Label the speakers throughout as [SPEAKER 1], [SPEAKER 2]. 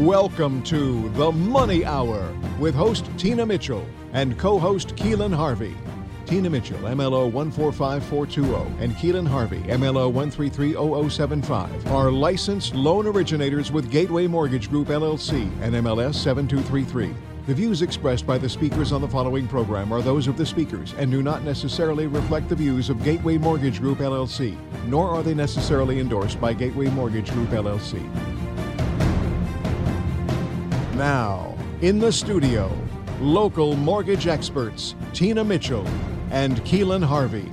[SPEAKER 1] Welcome to the Money Hour with host Tina Mitchell and co host Keelan Harvey. Tina Mitchell, MLO 145420, and Keelan Harvey, MLO 1330075, are licensed loan originators with Gateway Mortgage Group LLC and MLS 7233. The views expressed by the speakers on the following program are those of the speakers and do not necessarily reflect the views of Gateway Mortgage Group LLC, nor are they necessarily endorsed by Gateway Mortgage Group LLC. Now, in the studio, local mortgage experts Tina Mitchell and Keelan Harvey.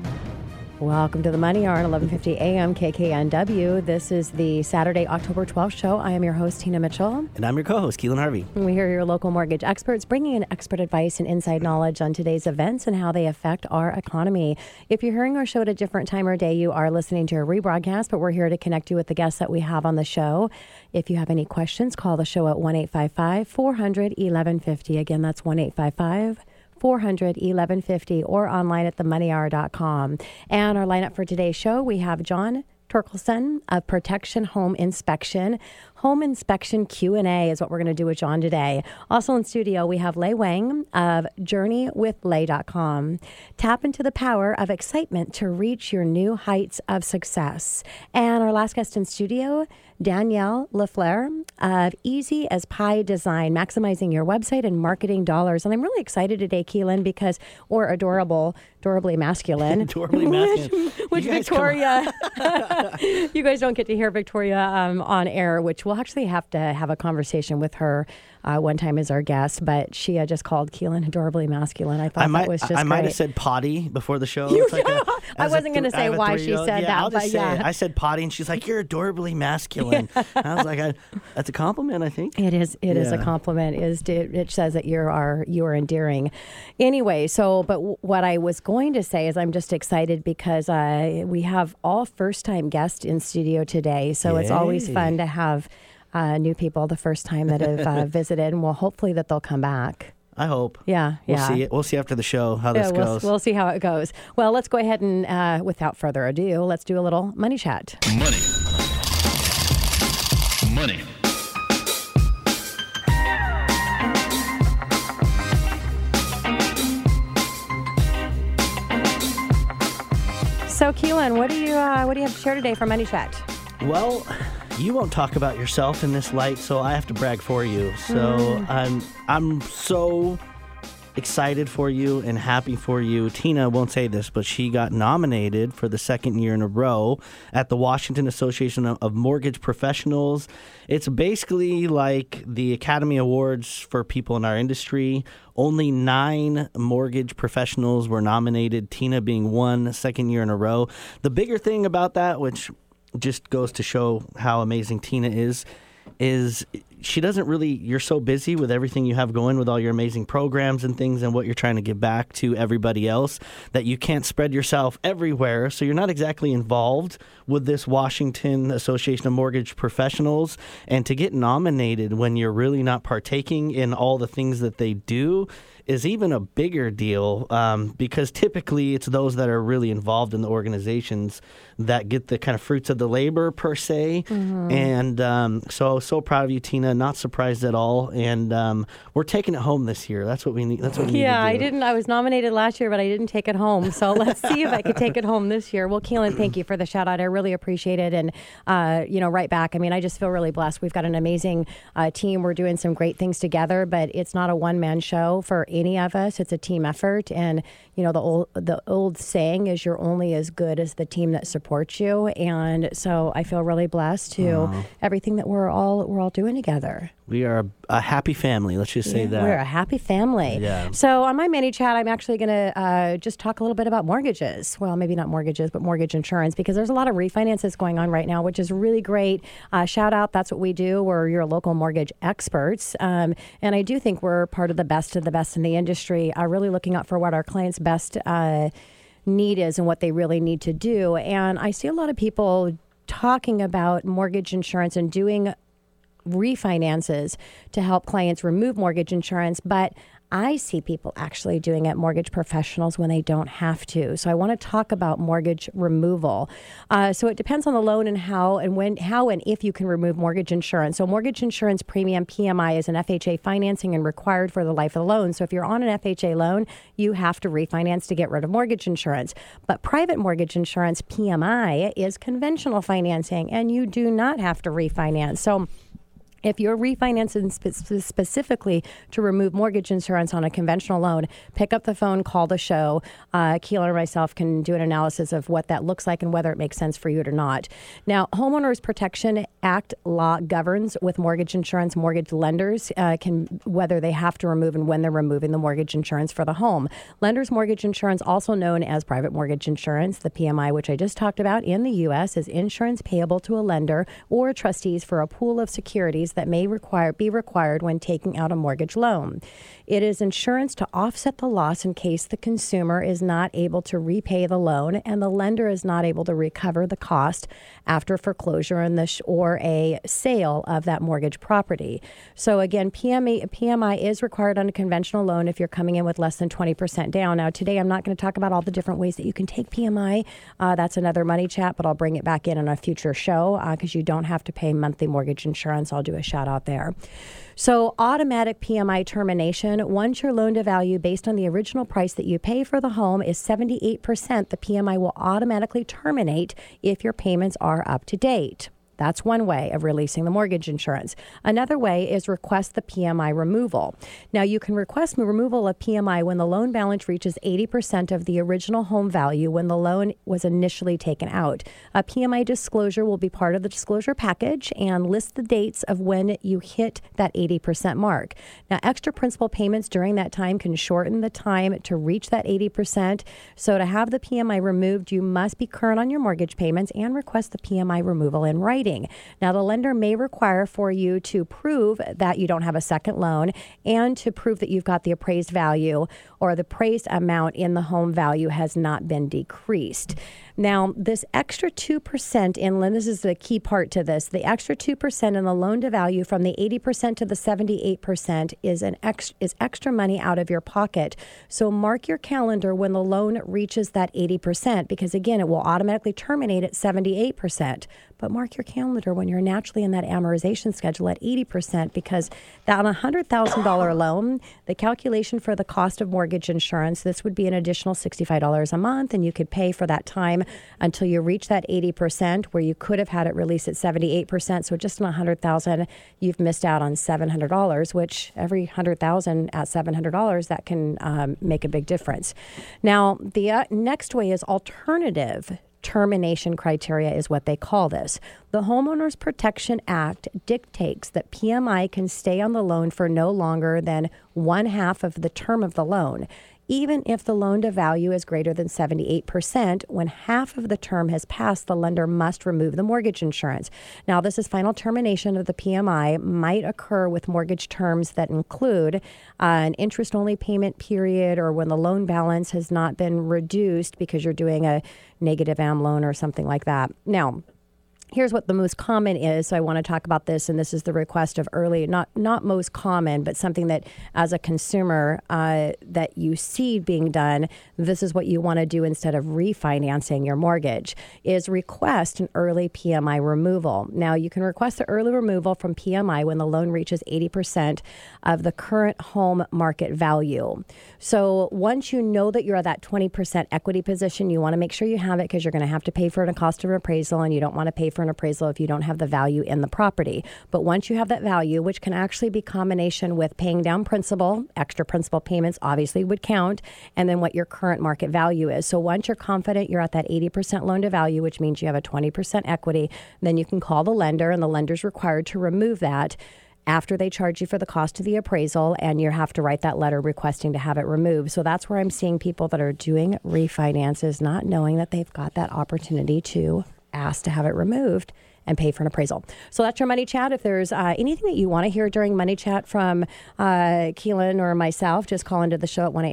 [SPEAKER 2] Welcome to the Money Hour at 11:50 a.m. KKNW. This is the Saturday, October 12th show. I am your host Tina Mitchell.
[SPEAKER 3] And I'm your co-host, Keelan Harvey.
[SPEAKER 2] And we hear your local mortgage experts bringing in expert advice and inside knowledge on today's events and how they affect our economy. If you're hearing our show at a different time or day, you are listening to a rebroadcast, but we're here to connect you with the guests that we have on the show. If you have any questions, call the show at 1-855 400 1150. Again, that's 1-855 400 1150 or online at themoneyhour.com. And our lineup for today's show, we have John Torkelson of Protection Home Inspection. Home inspection Q&A is what we're going to do with John today. Also in studio, we have Lei Wang of JourneyWithLei.com. Tap into the power of excitement to reach your new heights of success. And our last guest in studio, Danielle LaFleur of Easy as Pie Design, maximizing your website and marketing dollars. And I'm really excited today, Keelan, because, or adorable, adorably masculine.
[SPEAKER 3] adorably masculine.
[SPEAKER 2] which, which Victoria, you guys don't get to hear Victoria um, on air, which we'll actually have to have a conversation with her uh, one time as our guest, but she uh, just called Keelan adorably masculine. I thought
[SPEAKER 3] I might,
[SPEAKER 2] that was just
[SPEAKER 3] I might have said potty before the show.
[SPEAKER 2] You,
[SPEAKER 3] Like a-
[SPEAKER 2] I wasn't going to say why she said
[SPEAKER 3] yeah,
[SPEAKER 2] that,
[SPEAKER 3] I'll
[SPEAKER 2] but
[SPEAKER 3] say
[SPEAKER 2] yeah.
[SPEAKER 3] it. I said potty, and she's like, "You're adorably masculine." I was like, I, "That's a compliment, I think."
[SPEAKER 2] It is. It is a compliment. Is to, it says that you are you are endearing. Anyway, so but w- what I was going to say is I'm just excited because uh, we have all first time guests in studio today. So it's always fun to have uh, new people the first time that have uh, visited, and well, hopefully that they'll come back.
[SPEAKER 3] I hope.
[SPEAKER 2] Yeah,
[SPEAKER 3] We'll
[SPEAKER 2] yeah.
[SPEAKER 3] see. It. We'll see after the show how
[SPEAKER 2] Yeah,
[SPEAKER 3] this
[SPEAKER 2] we'll,
[SPEAKER 3] goes.
[SPEAKER 2] we'll see how it goes. Well, let's go ahead and, uh, without further ado, let's do a little money chat.
[SPEAKER 4] Money. Money.
[SPEAKER 2] So, Keelan, what do you uh, what do you have to share today for money chat?
[SPEAKER 3] Well, you won't talk about yourself in this light, so I have to brag for you. So
[SPEAKER 2] Mm.
[SPEAKER 3] I'm I'm so excited for you and happy for you. Tina won't say this, but she got nominated for the second year in a row at the Washington Association of- of Mortgage Professionals. It's basically like the Academy Awards for people in our industry. Only nine mortgage professionals were nominated, Tina being one, second year in a row. The bigger thing about that, which just goes to show how amazing Tina is, is she doesn't really you're so busy with everything you have going with all your amazing programs and things and what you're trying to give back to everybody else that you can't spread yourself everywhere so you're not exactly involved with this Washington Association of Mortgage Professionals and to get nominated when you're really not partaking in all the things that they do is even a bigger deal um, because typically it's those that are really involved in the organizations that get the kind of fruits of the labor per se. And um, so so proud of you, Tina. Not surprised at all. And um, we're taking it home this year. That's what we need. That's what we need.
[SPEAKER 2] Yeah, I didn't. I was nominated last year, but I didn't take it home. So let's see if I could take it home this year. Well, Keelan, thank you for the shout out. I really appreciate it. And, uh, you know, right back. I mean, I just feel really blessed. We've got an amazing uh, team. We're doing some great things together, but it's not a one man show for any of us. It's a team effort. And, you know, the old, the old saying is you're only as good as the team that supports you. And so I feel really blessed to everything that we're all, we're all doing together.
[SPEAKER 3] We are a, a happy family. Let's just say
[SPEAKER 2] Yeah,
[SPEAKER 3] that.
[SPEAKER 2] We're a happy family.
[SPEAKER 3] Yeah.
[SPEAKER 2] So on my mini chat, I'm actually going to uh, just talk a little bit about mortgages. Well, maybe not mortgages, but mortgage insurance because there's a lot of refinances going on right now, which is really great. Uh, shout out, that's what we do. We're your local mortgage experts, um, and I do think we're part of the best of the best in the industry. Uh, really looking out for what our clients' best. Uh, need is and what they really need to do. And I see a lot of people talking about mortgage insurance and doing refinances to help clients remove mortgage insurance, but I see people actually doing it, mortgage professionals, when they don't have to. So I want to talk about mortgage removal. Uh, so it depends on the loan and how and when, how and if you can remove mortgage insurance. So mortgage insurance premium PMI is an FHA financing and required for the life of the loan. So if you're on an FHA loan, you have to refinance to get rid of mortgage insurance. But private mortgage insurance PMI is conventional financing, and you do not have to refinance. So if you're refinancing spe- specifically to remove mortgage insurance on a conventional loan, pick up the phone, call the show. Uh, Keelan or myself can do an analysis of what that looks like and whether it makes sense for you or not. Now, Homeowners Protection Act law governs with mortgage insurance. Mortgage lenders uh, can whether they have to remove and when they're removing the mortgage insurance for the home. Lenders mortgage insurance, also known as private mortgage insurance, the PMI, which I just talked about in the U.S., is insurance payable to a lender or trustees for a pool of securities that may require be required when taking out a mortgage loan. It is insurance to offset the loss in case the consumer is not able to repay the loan and the lender is not able to recover the cost after foreclosure and the sh- or a sale of that mortgage property. So again, PMI, PMI is required on a conventional loan if you're coming in with less than 20% down. Now today I'm not going to talk about all the different ways that you can take PMI. Uh, that's another money chat, but I'll bring it back in on a future show because uh, you don't have to pay monthly mortgage insurance. I'll do a shout out there. So, automatic PMI termination, once your loan to value based on the original price that you pay for the home is 78%, the PMI will automatically terminate if your payments are up to date. That's one way of releasing the mortgage insurance. Another way is request the PMI removal. Now, you can request removal of PMI when the loan balance reaches 80% of the original home value when the loan was initially taken out. A PMI disclosure will be part of the disclosure package and list the dates of when you hit that 80% mark. Now, extra principal payments during that time can shorten the time to reach that 80%. So, to have the PMI removed, you must be current on your mortgage payments and request the PMI removal in writing writing. Now, the lender may require for you to prove that you don't have a second loan and to prove that you've got the appraised value or the appraised amount in the home value has not been decreased. Now, this extra 2% in, this is the key part to this, the extra 2% in the loan to value from the 80% to the 78% is an ex, is extra money out of your pocket. So mark your calendar when the loan reaches that 80% because again, it will automatically terminate at 78%. But mark your calendar when you're naturally in that amortization schedule at 80% because that on a $100,000 loan, the calculation for the cost of mortgage insurance, this would be an additional $65 a month and you could pay for that time until you reach that 80% where you could have had it released at 78%. So just on 100,000, you've missed out on $700, which every 100,000 at $700, that can um, make a big difference. Now, the uh, next way is alternative termination criteria is what they call this. The Homeowners Protection Act dictates that PMI can stay on the loan for no longer than one half of the term of the loan even if the loan to value is greater than 78%. When half of the term has passed, the lender must remove the mortgage insurance. Now, this is final termination of the PMI, might occur with mortgage terms that include uh, an interest only payment period or when the loan balance has not been reduced because you're doing a negative AM loan or something like that. Now, here's what the most common is. So i want to talk about this and this is the request of early not not most common but something that as a consumer uh, that you see being done this is what you want to do instead of refinancing your mortgage is request an early pmi removal. Now you can request the early removal from pmi when the loan reaches 80% of the current home market value. So once you know that you're at that 20% equity position you want to make sure you have it because you're going to have to pay for a cost of appraisal and you don't want to pay for an appraisal if you don't have the value in the property. But once you have that value, which can actually be combination with paying down principal, extra principal payments obviously would count, and then what your current market value is. So once you're confident you're at that 80% loan to value, which means you have a 20% equity, then you can call the lender and the lender's required to remove that after they charge you for the cost of the appraisal and you have to write that letter requesting to have it removed. So that's where I'm seeing people that are doing refinances not knowing that they've got that opportunity to ask to have it removed and pay for an appraisal. So that's your money chat. If there's uh, anything that you want to hear during money chat from uh, Keelan or myself, just call into the show at 1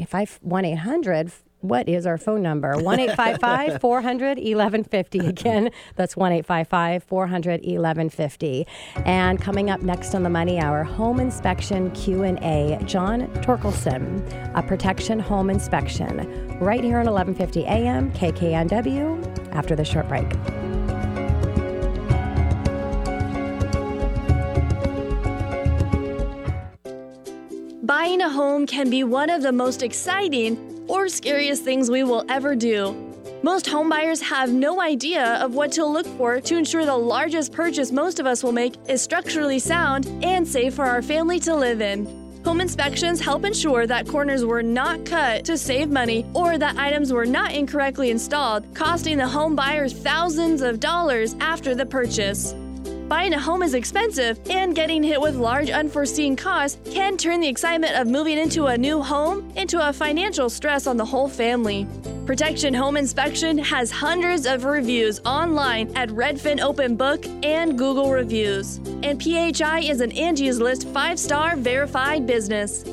[SPEAKER 2] 800 what is our phone number? 1 855 400 1150. Again, that's 1 855 400 1150. And coming up next on the Money Hour, home inspection Q&A. John Torkelson, a protection home inspection, right here on 1150 AM KKNW after the short break.
[SPEAKER 4] Buying a home can be one of the most exciting or scariest things we will ever do. Most homebuyers have no idea of what to look for to ensure the largest purchase most of us will make is structurally sound and safe for our family to live in. Home inspections help ensure that corners were not cut to save money or that items were not incorrectly installed, costing the home buyer thousands of dollars after the purchase. Buying a home is expensive, and getting hit with large unforeseen costs can turn the excitement of moving into a new home into a financial stress on the whole family. Protection Home Inspection has hundreds of reviews online at Redfin Open Book and Google Reviews. And PHI is an Angie's List five star verified business.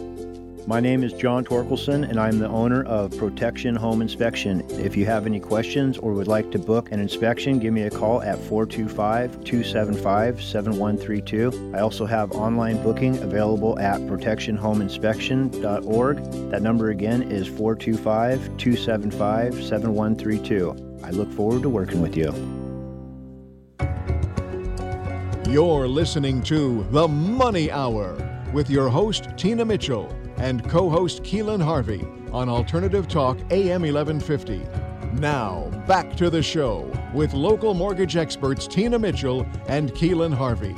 [SPEAKER 5] My name is John Torkelson, and I'm the owner of Protection Home Inspection. If you have any questions or would like to book an inspection, give me a call at 425 275 7132. I also have online booking available at protectionhomeinspection.org. That number again is 425 275 7132. I look forward to working with you.
[SPEAKER 1] You're listening to The Money Hour with your host, Tina Mitchell, and co host Keelan Harvey on Alternative Talk AM 1150. Now, back to the show with local mortgage experts Tina Mitchell and Keelan Harvey.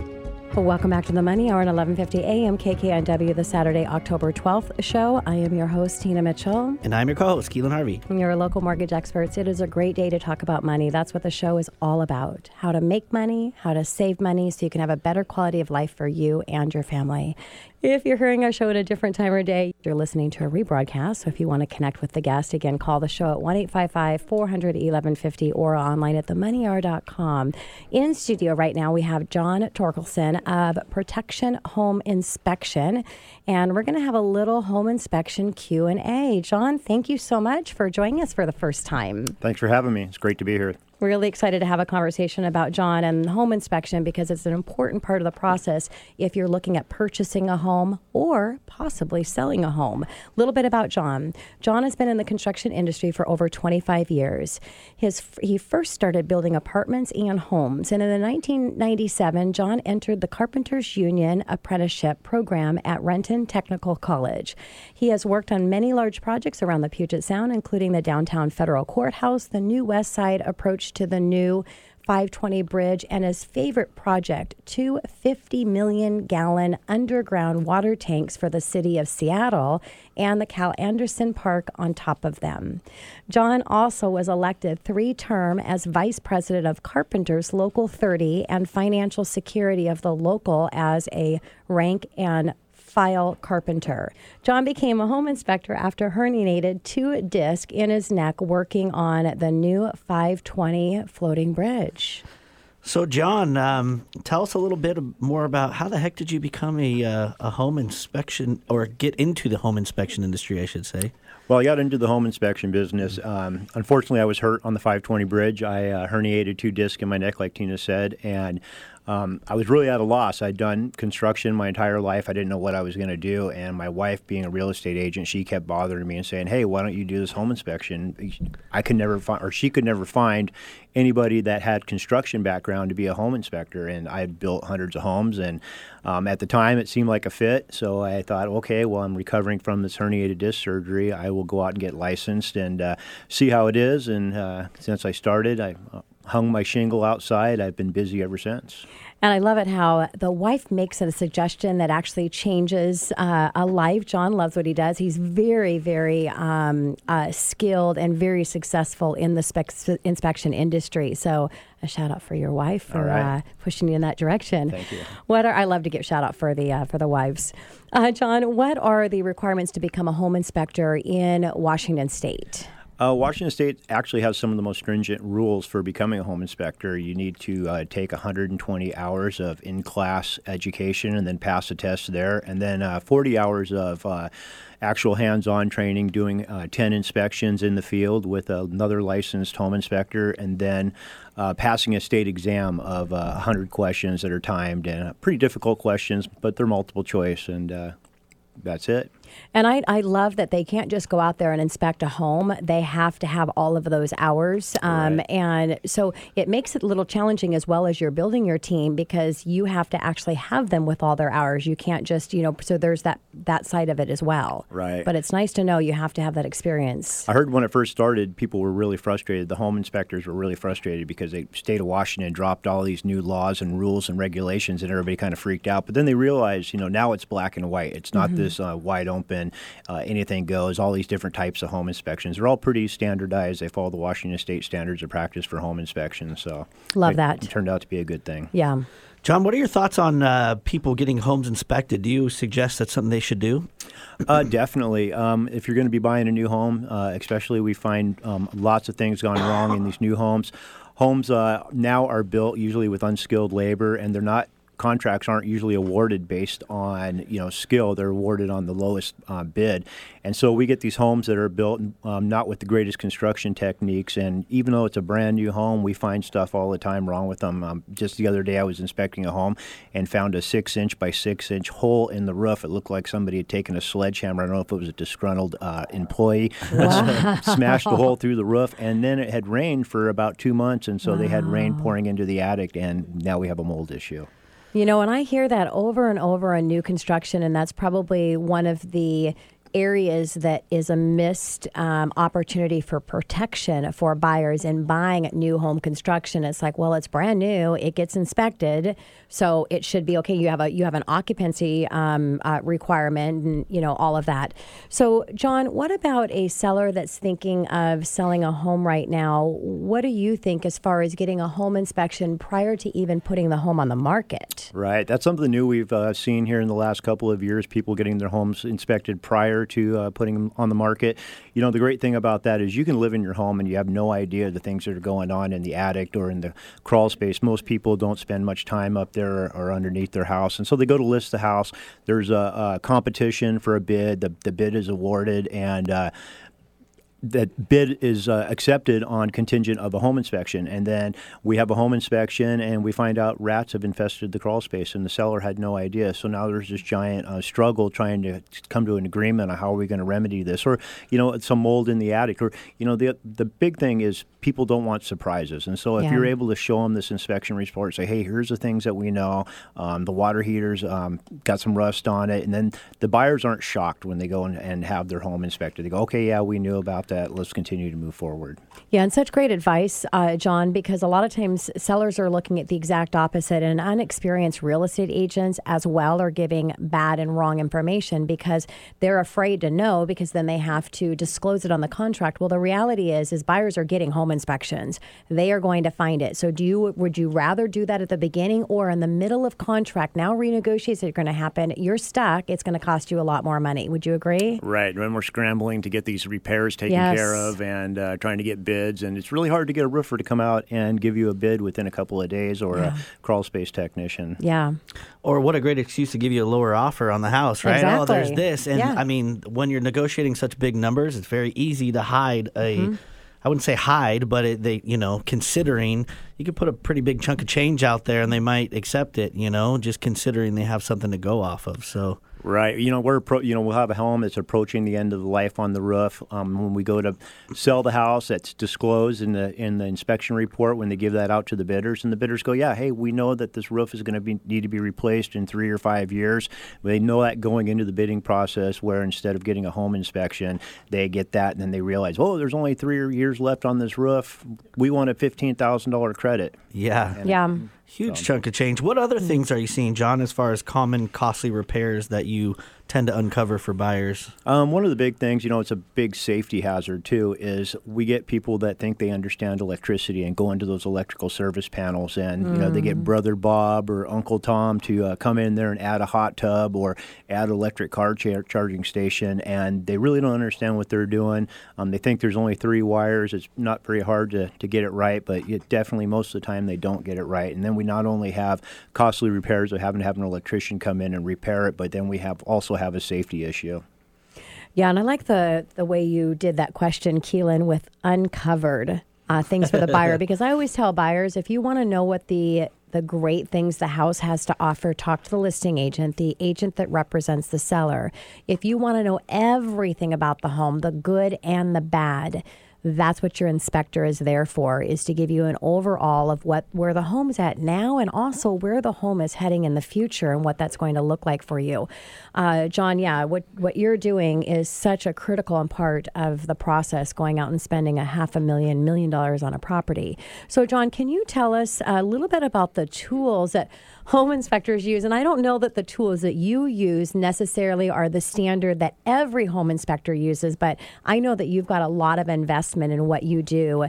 [SPEAKER 2] Welcome back to the Money Hour at 11:50 a.m. KKNW, the Saturday, October 12th show. I am your host Tina Mitchell.
[SPEAKER 3] And I'm your co-host, Keelan Harvey.
[SPEAKER 2] And you're a local mortgage experts. It is a great day to talk about money. That's what the show is all about: how to make money, how to save money, so you can have a better quality of life for you and your family. If you're hearing our show at a different time or day, you're listening to a rebroadcast. So if you want to connect with the guest, again, call the show at 1 855 400 1150 or online at themoneyhour.com. In studio right now, we have John Torkelson of Protection Home Inspection, and we're going to have a little home inspection Q&A. John, thank you so much for joining us for the first time.
[SPEAKER 5] Thanks for having me. It's great to be here.
[SPEAKER 2] Really excited to have a conversation about John and home inspection because it's an important part of the process if you're looking at purchasing a home or possibly selling a home. A little bit about John. John has been in the construction industry for over 25 years. His he first started building apartments and homes, and in the 1997, John entered the Carpenters Union Apprenticeship Program at Renton Technical College. He has worked on many large projects around the Puget Sound, including the downtown federal courthouse, the new West Side approach to the new 520 bridge, and his favorite project two 50 million gallon underground water tanks for the city of Seattle and the Cal Anderson Park on top of them. John also was elected three term as vice president of Carpenters Local 30 and financial security of the local as a rank and file carpenter. John became a home inspector after herniated two disc in his neck working on the new 520 floating bridge.
[SPEAKER 3] So, John, um, tell us a little bit more about how the heck did you become a, uh, a home inspection or get into the home inspection industry, I should say?
[SPEAKER 5] Well, I got into the home inspection business. Um, unfortunately, I was hurt on the 520 bridge. I uh, herniated two discs in my neck, like Tina said, and um, I was really at a loss. I'd done construction my entire life. I didn't know what I was going to do. And my wife, being a real estate agent, she kept bothering me and saying, "Hey, why don't you do this home inspection?" I could never find, or she could never find anybody that had construction background to be a home inspector. And I built hundreds of homes, and um, at the time it seemed like a fit. So I thought, okay, well, I'm recovering from this herniated disc surgery. I will go out and get licensed and uh, see how it is. And uh, since I started, I hung my shingle outside. I've been busy ever since.
[SPEAKER 2] And I love it how the wife makes a suggestion that actually changes uh, a life. John loves what he does. He's very, very um, uh, skilled and very successful in the spec- inspection industry. So a shout out for your wife for right. uh, pushing you in that direction.
[SPEAKER 5] Thank you.
[SPEAKER 2] What are I love to give shout out for the uh, for the wives. Uh, John, what are the requirements to become a home inspector in Washington State?
[SPEAKER 5] Uh, Washington State actually has some of the most stringent rules for becoming a home inspector. You need to uh, take 120 hours of in class education and then pass a test there, and then uh, 40 hours of uh, actual hands on training, doing uh, 10 inspections in the field with another licensed home inspector, and then uh, passing a state exam of 100 questions that are timed and pretty difficult questions, but they're multiple choice, and that's it.
[SPEAKER 2] And I, I love that they can't just go out there and inspect a home. They have to have all of those hours. Um, right. And so it makes it a little challenging as well as you're building your team because you have to actually have them with all their hours. You can't just, you know, so there's that, that side of it as well.
[SPEAKER 5] Right.
[SPEAKER 2] But it's nice to know you have to have that experience.
[SPEAKER 5] I heard when it first started, people were really frustrated. The home inspectors were really frustrated because the state of Washington dropped all these new laws and rules and regulations and everybody kind of freaked out. But then they realized, you know, now it's black and white. It's not mm-hmm. this uh, wide open uh, anything goes, all these different types of home inspections. They're all pretty standardized. They follow the Washington State standards of practice for home inspections. So
[SPEAKER 2] love
[SPEAKER 5] it,
[SPEAKER 2] that.
[SPEAKER 5] It turned out to be a good thing.
[SPEAKER 2] Yeah.
[SPEAKER 3] John, what are your thoughts on uh, people getting homes inspected? Do you suggest that's something they should do?
[SPEAKER 5] Uh, definitely. Um, if you're going to be buying a new home, uh, especially we find um, lots of things gone wrong in these new homes. Homes uh, now are built usually with unskilled labor, and they're not contracts aren't usually awarded based on you know skill; they're awarded on the lowest uh, bid. And so we get these homes that are built um, not with the greatest construction techniques. And even though it's a brand new home, we find stuff all the time wrong with them. Um, just the other day, I was inspecting a home and found a six inch by six inch hole in the roof. It looked like somebody had taken a sledgehammer. I don't know if it was a disgruntled uh, employee, wow. smashed the hole through the roof. And then it had rained for about two months, and so wow. they had rain pouring into the attic, and now we have a mold issue.
[SPEAKER 2] You know, and I hear that over and over on new construction, and that's probably one of the areas that is a missed um, opportunity for protection for buyers in buying new home construction. It's like, well, it's brand new, it gets inspected, so it should be okay. You have a you have an occupancy um, uh, requirement, and you know all of that. So, John, what about a seller that's thinking of selling a home right now? What do you think as far as getting a home inspection prior to even putting the home on the market?
[SPEAKER 5] Right, that's something new we've uh, seen here in the last couple of years. People getting their homes inspected prior prior to uh, putting them on the market. You know, the great thing about that is you can live in your home and you have no idea the things that are going on in the attic or in the crawl space. Most people don't spend much time up there or underneath their house, and so they go to list the house. There's a, a competition for a bid. The, the bid is awarded, and uh, that bid is uh, accepted on contingent of a home inspection, and then we have a home inspection, and we find out rats have infested the crawl space, and the seller had no idea. So now there's this giant uh, struggle trying to come to an agreement on how are we going to remedy this, or you know, some mold in the attic, or you know, the the big thing is people don't want surprises, and so if yeah. you're able to show them this inspection report, say, hey, here's the things that we know, um, the water heaters um, got some rust on it, and then the buyers aren't shocked when they go and, and have their home inspected. They go, okay, yeah, we knew about that. Let's continue to move forward.
[SPEAKER 2] Yeah, and such great advice, uh, John, because a lot of times sellers are looking at the exact opposite, and unexperienced real estate agents as well are giving bad and wrong information because they're afraid to know because then they have to disclose it on the contract. Well, the reality is, is buyers are getting home inspections. They are going to find it. So, do you would you rather do that at the beginning or in the middle of contract? Now renegotiations are going to happen. You're stuck. It's going to cost you a lot more money. Would you agree?
[SPEAKER 5] Right. When we're scrambling to get these repairs taken yes. care of and uh, trying to get bids. And it's really hard to get a roofer to come out and give you a bid within a couple of days or yeah. a crawl space technician.
[SPEAKER 2] Yeah.
[SPEAKER 3] Or what a great excuse to give you a lower offer on the house, right?
[SPEAKER 2] Exactly.
[SPEAKER 3] Oh, there's this. And yeah. I mean, when you're negotiating such big numbers, it's very easy to hide a. Mm-hmm. I wouldn't say hide, but it, they, you know, considering you could put a pretty big chunk of change out there and they might accept it, you know, just considering they have something to go off of. So
[SPEAKER 5] Right. You know, we're pro- you know we'll have a home that's approaching the end of the life on the roof. Um, when we go to sell the house, that's disclosed in the in the inspection report when they give that out to the bidders, and the bidders go, "Yeah, hey, we know that this roof is going to be need to be replaced in three or five years." They know that going into the bidding process, where instead of getting a home inspection, they get that, and then they realize, "Oh, there's only three years left on this roof. We want a fifteen thousand dollar credit."
[SPEAKER 3] Yeah.
[SPEAKER 2] And yeah.
[SPEAKER 3] Huge chunk of change. What other mm. things are you seeing, John, as far as common costly repairs that you tend to uncover for buyers?
[SPEAKER 5] Um, one of the big things, you know, it's a big safety hazard too, is we get people that think they understand electricity and go into those electrical service panels and, you know, they get Brother Bob or Uncle Tom to uh, come in there and add a hot tub or add an electric car char- charging station and they really don't understand what they're doing. Um, they think there's only three wires. It's not very hard to, to get it right, but it definitely most of the time they don't get it right. And then we not only have costly repairs of having to have an electrician come in and repair it, but then we have also have a safety issue.
[SPEAKER 2] Yeah, and I like the the way you did that question, Keelan, with uncovered uh, things for the buyer because I always tell buyers if you want to know what the the great things the house has to offer, talk to the listing agent, the agent that represents the seller. If you want to know everything about the home, the good and the bad, that's what your inspector is there for is to give you an overall of what where the home's at now and also where the home is heading in the future and what that's going to look like for you. Uh, john yeah what what you're doing is such a critical part of the process going out and spending a half a million million dollars on a property. So john can you tell us a little bit about the tools that home inspectors use and i don't know that the tools that you use necessarily are the standard that every home inspector uses but i know that you've got a lot of investment in what you do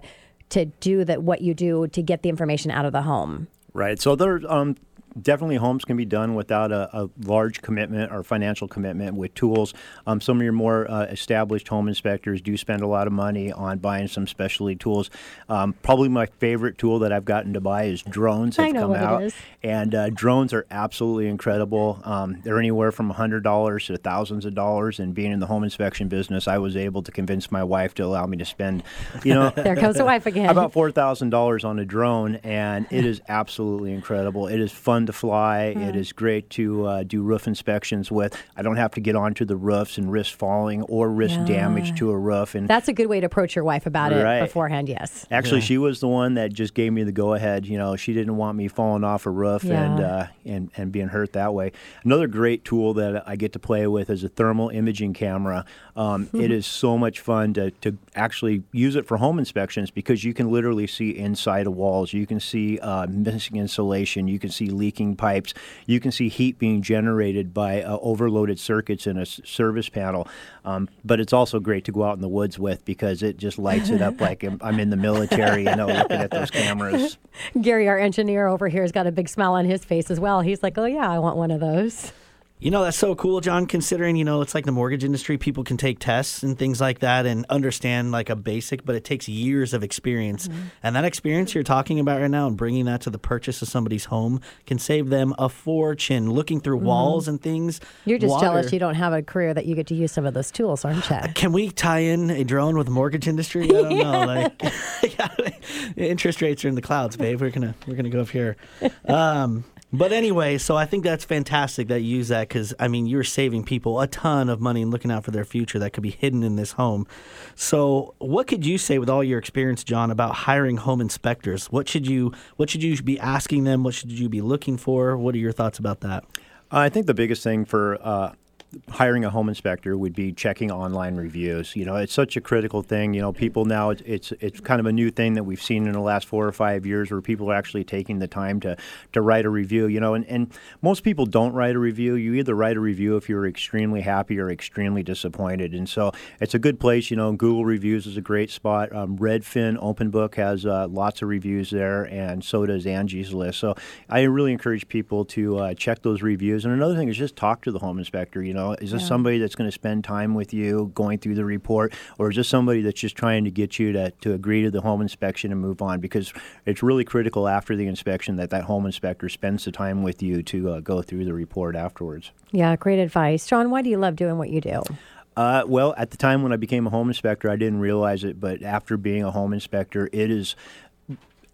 [SPEAKER 2] to do that what you do to get the information out of the home
[SPEAKER 5] Right. So there, um, definitely homes can be done without a, a large commitment or financial commitment with tools. Um, some of your more uh, established home inspectors do spend a lot of money on buying some specialty tools. Um, probably my favorite tool that I've gotten to buy is drones.
[SPEAKER 2] I
[SPEAKER 5] Have
[SPEAKER 2] know
[SPEAKER 5] come
[SPEAKER 2] what it
[SPEAKER 5] out,
[SPEAKER 2] is.
[SPEAKER 5] and uh, drones are absolutely incredible. Um, they're anywhere from hundred dollars to thousands of dollars. And being in the home inspection business, I was able to convince my wife to allow me to spend, you know,
[SPEAKER 2] there comes the wife again
[SPEAKER 5] about four thousand dollars on a drone, and it is absolutely incredible. It is fun to fly. It is great to uh, do roof inspections with. I don't have to get onto the roofs and risk falling or risk
[SPEAKER 2] Yeah.
[SPEAKER 5] damage to a roof. And
[SPEAKER 2] that's a good way to approach your wife about it beforehand yes
[SPEAKER 5] Actually, she was the one that just gave me the go ahead. You know, she didn't want me falling off a roof and, uh, and and being hurt that way. Another great tool that I get to play with is a thermal imaging camera. Um, it is so much fun to, to actually use it for home inspections because you can literally see inside of walls. You can see uh, missing insulation. You can see leaking pipes. You can see heat being generated by uh, overloaded circuits in a s- service panel. Um, but it's also great to go out in the woods with because it just lights it up like I'm, in the military, you know, looking at those cameras.
[SPEAKER 2] Gary, our engineer over here, has got a big smile on his face as well. He's like, "Oh yeah, I want one of those."
[SPEAKER 3] You know, that's so cool, John, considering, you know, it's like the mortgage industry. People can take tests and things like that and understand like a basic, but it takes years of experience.
[SPEAKER 2] Mm-hmm.
[SPEAKER 3] And that experience you're talking about right now and bringing that to the purchase of somebody's home can save them a fortune looking through walls and things.
[SPEAKER 2] Mm-hmm. You're just
[SPEAKER 3] Water.
[SPEAKER 2] jealous you don't have a career that you get to use some of those tools, aren't you?
[SPEAKER 3] Can we tie in a drone with the mortgage industry? I don't know. Like, interest rates are in the clouds, babe. We're gonna we're gonna go up here. Um, but anyway, so I think that's fantastic that you use that because I mean you're saving people a ton of money and looking out for their future that could be hidden in this home. So, what could you say with all your experience, John, about hiring home inspectors? What should you what should you be asking them? What should you be looking for? What are your thoughts about that?
[SPEAKER 5] I think the biggest thing for uh, hiring a home inspector would be checking online reviews. You know, it's such a critical thing. You know, people now it's it's, it's kind of a new thing that we've seen in the last four or five years where people are actually taking the time to to write a review. You know, and, and most people don't write a review. You either write a review if you're extremely happy or extremely disappointed. And so it's a good place. You know, Google reviews is a great spot. Um, Redfin OpenBook has uh, lots of reviews there, and so does Angie's List. So I really encourage people to uh, check those reviews. And another thing is just talk to the home inspector. You know, is this somebody that's going to spend time with you going through the report, or is this somebody that's just trying to get you to, to agree to the home inspection and move on? Because it's really critical after the inspection that that home inspector spends the time with you to uh, go through the report afterwards.
[SPEAKER 2] Yeah, great advice, John. Why do you love doing what you do?
[SPEAKER 5] Uh, well, at the time when I became a home inspector, I didn't realize it, but after being a home inspector, it is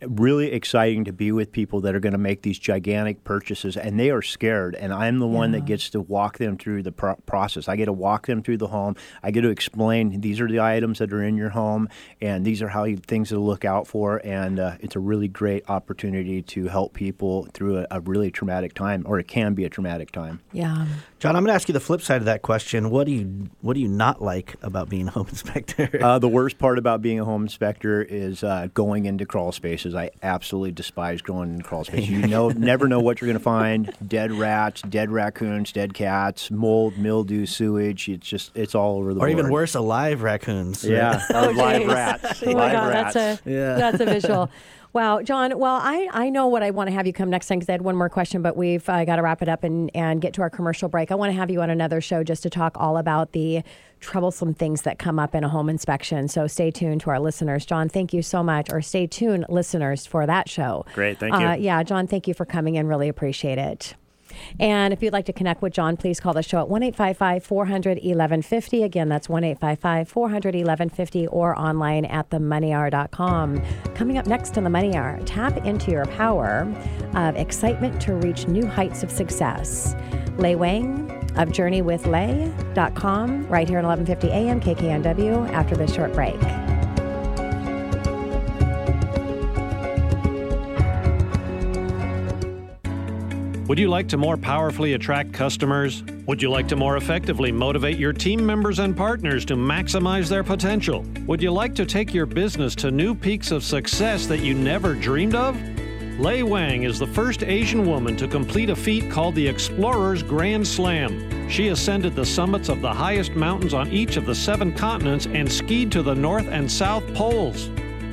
[SPEAKER 5] really exciting to be with people that are going to make these gigantic purchases and they are scared and i'm the one that gets to walk them through the pro- process. I get to walk them through the home. I get to explain these are the items that are in your home and these are how you, things to look out for and uh, it's a really great opportunity to help people through a, a really traumatic time or it can be a traumatic time.
[SPEAKER 2] Yeah.
[SPEAKER 3] John, I'm going to ask you the flip side of that question. What do you what do you not like about being a home inspector?
[SPEAKER 5] Uh, the worst part about being a home inspector is uh, going into crawl spaces. spaces. I absolutely despise going in crawl spaces. You know, never know what you're going to find: dead rats, dead raccoons, dead cats, mold, mildew, sewage. It's just it's all over the place.
[SPEAKER 3] Or
[SPEAKER 5] board.
[SPEAKER 3] even worse, alive raccoons.
[SPEAKER 5] Yeah,
[SPEAKER 2] Oh,
[SPEAKER 5] or live rats.
[SPEAKER 2] Oh my
[SPEAKER 5] live
[SPEAKER 2] God,
[SPEAKER 5] rats.
[SPEAKER 2] that's a
[SPEAKER 3] Yeah.
[SPEAKER 2] that's a visual. Wow, John. Well, I, I know what I want to have you come next time because I had one more question, but we've uh, got to wrap it up and, and get to our commercial break. I want to have you on another show just to talk all about the troublesome things that come up in a home inspection. So stay tuned to our listeners. John, thank you so much. Or stay tuned, listeners, for that show.
[SPEAKER 5] Great, thank you.
[SPEAKER 2] Uh, yeah, John, thank you for coming in. Really appreciate it. And if you'd like to connect with John, please call the show at 1 855 400 1150. Again, that's 1 855 400 1150 or online at themoneyhour.com. Coming up next on The Money Hour, tap into your power of excitement to reach new heights of success. Lei Wang of JourneyWithLei.com right here at 1150 a.m. KKNW after this short break.
[SPEAKER 6] Would you like to more powerfully attract customers? Would you like to more effectively motivate your team members and partners to maximize their potential? Would you like to take your business to new peaks of success that you never dreamed of? Lei Wang is the first Asian woman to complete a feat called the Explorer's Grand Slam. She ascended the summits of the highest mountains on each of the seven continents and skied to the North and South Poles.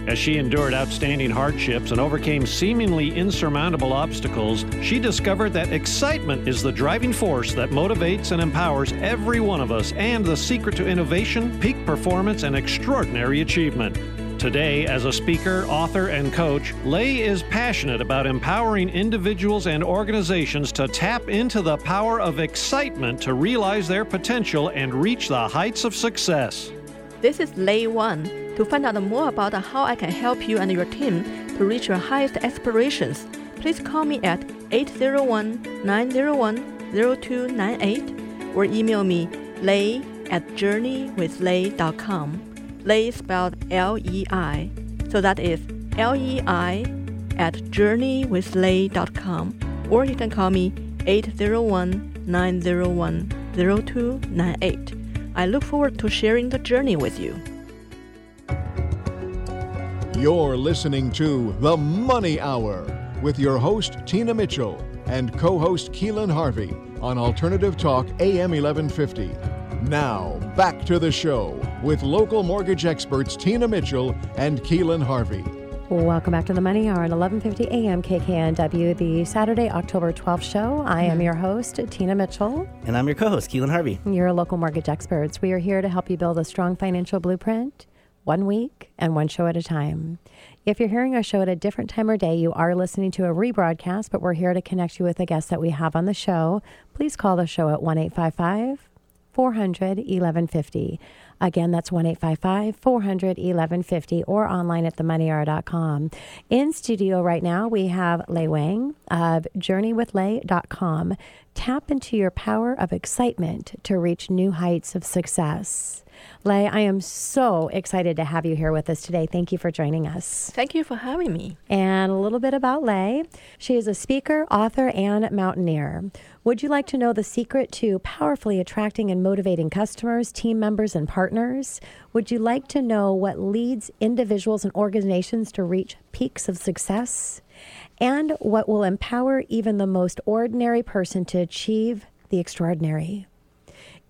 [SPEAKER 6] As she endured outstanding hardships and overcame seemingly insurmountable obstacles, she discovered that excitement is the driving force that motivates and empowers every one of us and the secret to innovation, peak performance, and extraordinary achievement. Today, as a speaker, author, and coach, Lei is passionate about empowering individuals and organizations to tap into the power of excitement to realize their potential and reach the heights of success.
[SPEAKER 7] This is Lei Wang. To find out more about how I can help you and your team to reach your highest aspirations, please call me at 801 901 0298 or email me lei at journeywithlei.com. Lei spelled L E I. So that is L E I at journeywithlei.com. Or you can call me 801 901 0298. I look forward to sharing the journey with you.
[SPEAKER 1] You're listening to The Money Hour with your host, Tina Mitchell, and co host Keelan Harvey on Alternative Talk AM 1150. Now, back to the show with local mortgage experts Tina Mitchell and Keelan Harvey.
[SPEAKER 2] Welcome back to the Money Hour at 11:50 a.m. KKNW, the Saturday, October 12th show. I am mm-hmm. your host, Tina Mitchell.
[SPEAKER 3] And I'm your co-host, Keelan Harvey.
[SPEAKER 2] You're local mortgage experts. We are here to help you build a strong financial blueprint, one week and one show at a time. If you're hearing our show at a different time or day, you are listening to a rebroadcast, but we're here to connect you with the guests that we have on the show. Please call the show at 1 855 400 1150. Again, that's 1 855 400 1150 or online at themoneyhour.com. In studio right now, we have Lei Wang of JourneyWithLei.com. Tap into your power of excitement to reach new heights of success. Lei, I am so excited to have you here with us today. Thank you for joining us.
[SPEAKER 7] Thank you for having me.
[SPEAKER 2] And a little bit about Lei. She is a speaker, author, and mountaineer. Would you like to know the secret to powerfully attracting and motivating customers, team members, and partners? Would you like to know what leads individuals and organizations to reach peaks of success? And what will empower even the most ordinary person to achieve the extraordinary?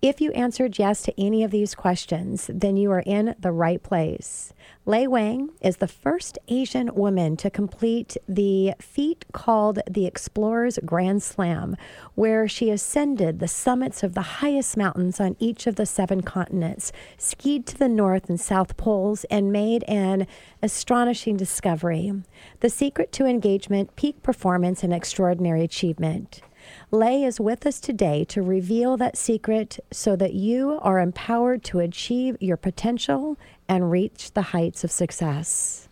[SPEAKER 2] If you answered yes to any of these questions, then you are in the right place. Lei Wang is the first Asian woman to complete the feat called the Explorer's Grand Slam, where she ascended the summits of the highest mountains on each of the seven continents, skied to the North and South Poles, and made an astonishing discovery the secret to engagement, peak performance, and extraordinary achievement. Lei is with us today to reveal that secret so that you are empowered to achieve your potential and reach the heights of success.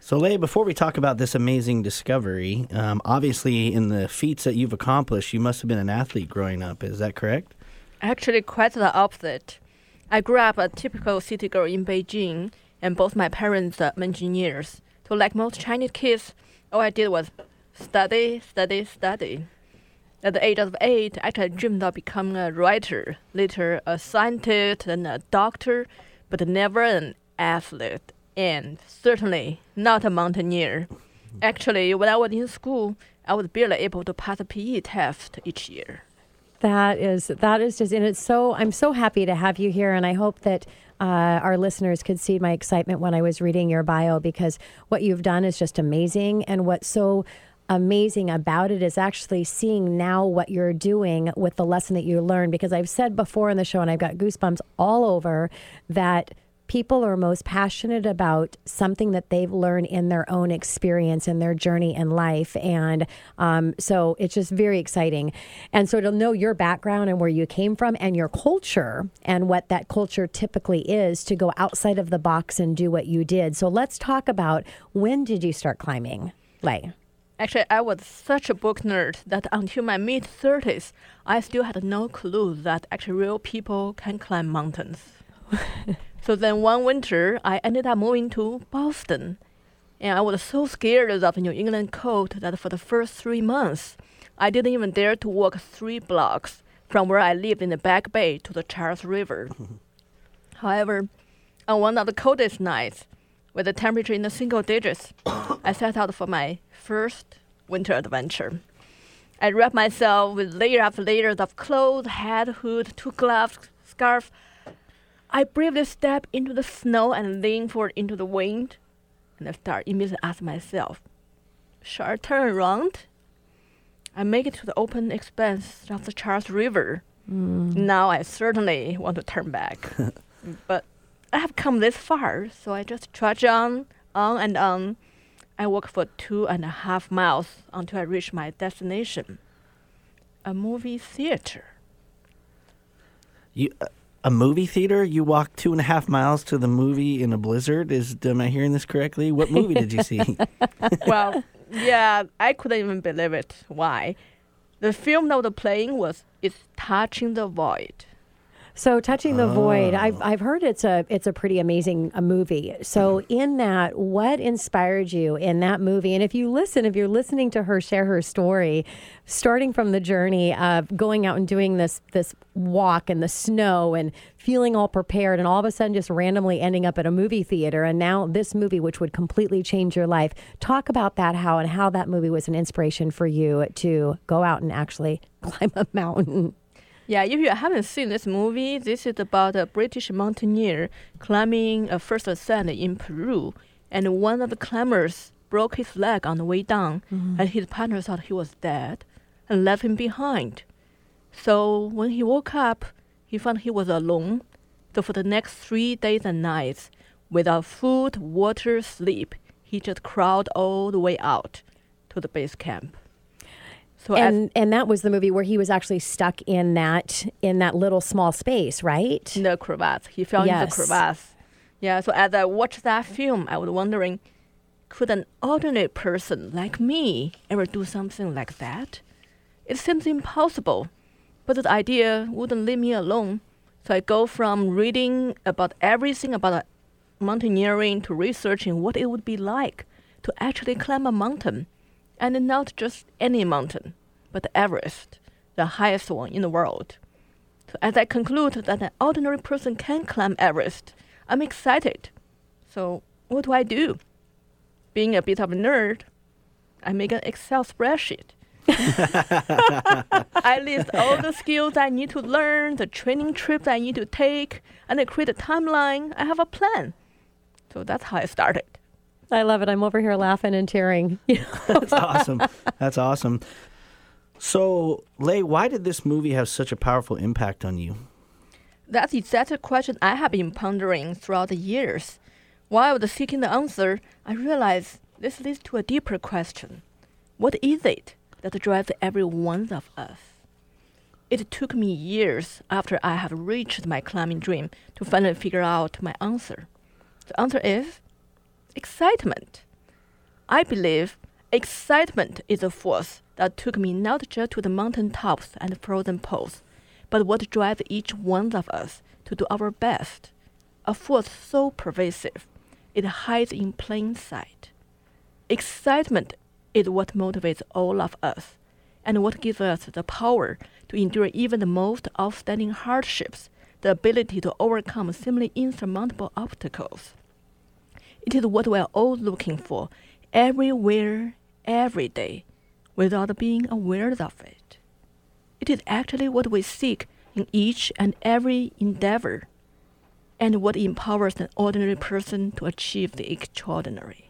[SPEAKER 3] So, Lei, before we talk about this amazing discovery, um, obviously in the feats that you've accomplished, you must have been an athlete growing up. Is that correct?
[SPEAKER 7] Actually, quite the opposite. I grew up a typical city girl in Beijing, and both my parents are engineers. So, like most Chinese kids, all I did was study, study, study. At the age of eight, actually, I dreamed of becoming a writer, later a scientist, and a doctor, but never an athlete, and certainly not a mountaineer. Actually, when I was in school, I was barely able to pass a PE test each year.
[SPEAKER 2] That is that is just and it's so I'm so happy to have you here and I hope that uh, our listeners could see my excitement when I was reading your bio because what you've done is just amazing and what's so amazing about it is actually seeing now what you're doing with the lesson that you learned because I've said before in the show and I've got goosebumps all over that people are most passionate about something that they've learned in their own experience in their journey in life. And um, so it's just very exciting. And so to know your background and where you came from and your culture and what that culture typically is to go outside of the box and do what you did. So let's talk about when did you start climbing, Lei?
[SPEAKER 7] Actually, I was such a book nerd that until my mid 30s, I still had no clue that actually real people can climb mountains. So then one winter, I ended up moving to Boston. And I was so scared of the New England cold that for the first three months, I didn't even dare to walk three blocks from where I lived in the Back Bay to the Charles River. However, on one of the coldest nights, with the temperature in the single digits, I set out for my first winter adventure. I wrapped myself with layer after layers of clothes, hat, hood, two gloves, scarf, I bravely step into the snow and lean forward into the wind, and I start immediately ask myself, should I turn around? I make it to the open expanse of the Charles River. Mm. Now I certainly want to turn back. but I have come this far, so I just trudge on, on and on. I walk for two and a half miles until I reach my destination a movie theater.
[SPEAKER 3] You, uh, a movie theater? You walked two and a half miles to the movie in a blizzard? Is am I hearing this correctly? What movie did you see?
[SPEAKER 7] well, yeah, I couldn't even believe it. Why? The film that was playing was "It's Touching the Void."
[SPEAKER 2] So touching the oh. void, I've I've heard it's a it's a pretty amazing a movie. So mm-hmm. in that, what inspired you in that movie? And if you listen, if you're listening to her share her story, starting from the journey of going out and doing this this walk in the snow and feeling all prepared, and all of a sudden just randomly ending up at a movie theater, and now this movie, which would completely change your life. Talk about that, how and how that movie was an inspiration for you to go out and actually climb a mountain.
[SPEAKER 7] Yeah, if you haven't seen this movie, this is about a British mountaineer climbing a first ascent in Peru, and one of the climbers broke his leg on the way down, mm-hmm. and his partner thought he was dead and left him behind. So when he woke up, he found he was alone. So for the next three days and nights, without food, water, sleep, he just crawled all the way out to the base camp.
[SPEAKER 2] So and and that was the movie where he was actually stuck in that in that little small space, right?
[SPEAKER 7] The crevasse. He fell yes. in the crevasse. Yeah. So as I watched that film, I was wondering, could an ordinary person like me ever do something like that? It seems impossible, but the idea wouldn't leave me alone. So I go from reading about everything about mountaineering to researching what it would be like to actually climb a mountain and not just any mountain, but Everest, the highest one in the world. So as I conclude that an ordinary person can climb Everest, I'm excited. So what do I do? Being a bit of a nerd, I make an Excel spreadsheet. I list all the skills I need to learn, the training trips I need to take, and I create a timeline. I have a plan. So that's how I started.
[SPEAKER 2] I love it. I'm over here laughing and tearing.
[SPEAKER 3] That's awesome. That's awesome. So, Lei, why did this movie have such a powerful impact on you?
[SPEAKER 7] That's exactly a question I have been pondering throughout the years. While I was seeking the answer, I realized this leads to a deeper question. What is it that drives every one of us? It took me years after I have reached my climbing dream to finally figure out my answer. The answer is excitement. I believe excitement is a force that took me not just to the mountain tops and frozen poles, but what drives each one of us to do our best. A force so pervasive, it hides in plain sight. Excitement is what motivates all of us and what gives us the power to endure even the most outstanding hardships, the ability to overcome seemingly insurmountable obstacles. It is what we are all looking for everywhere, every day, without being aware of it. It is actually what we seek in each and every endeavor, and what empowers an ordinary person to achieve the extraordinary.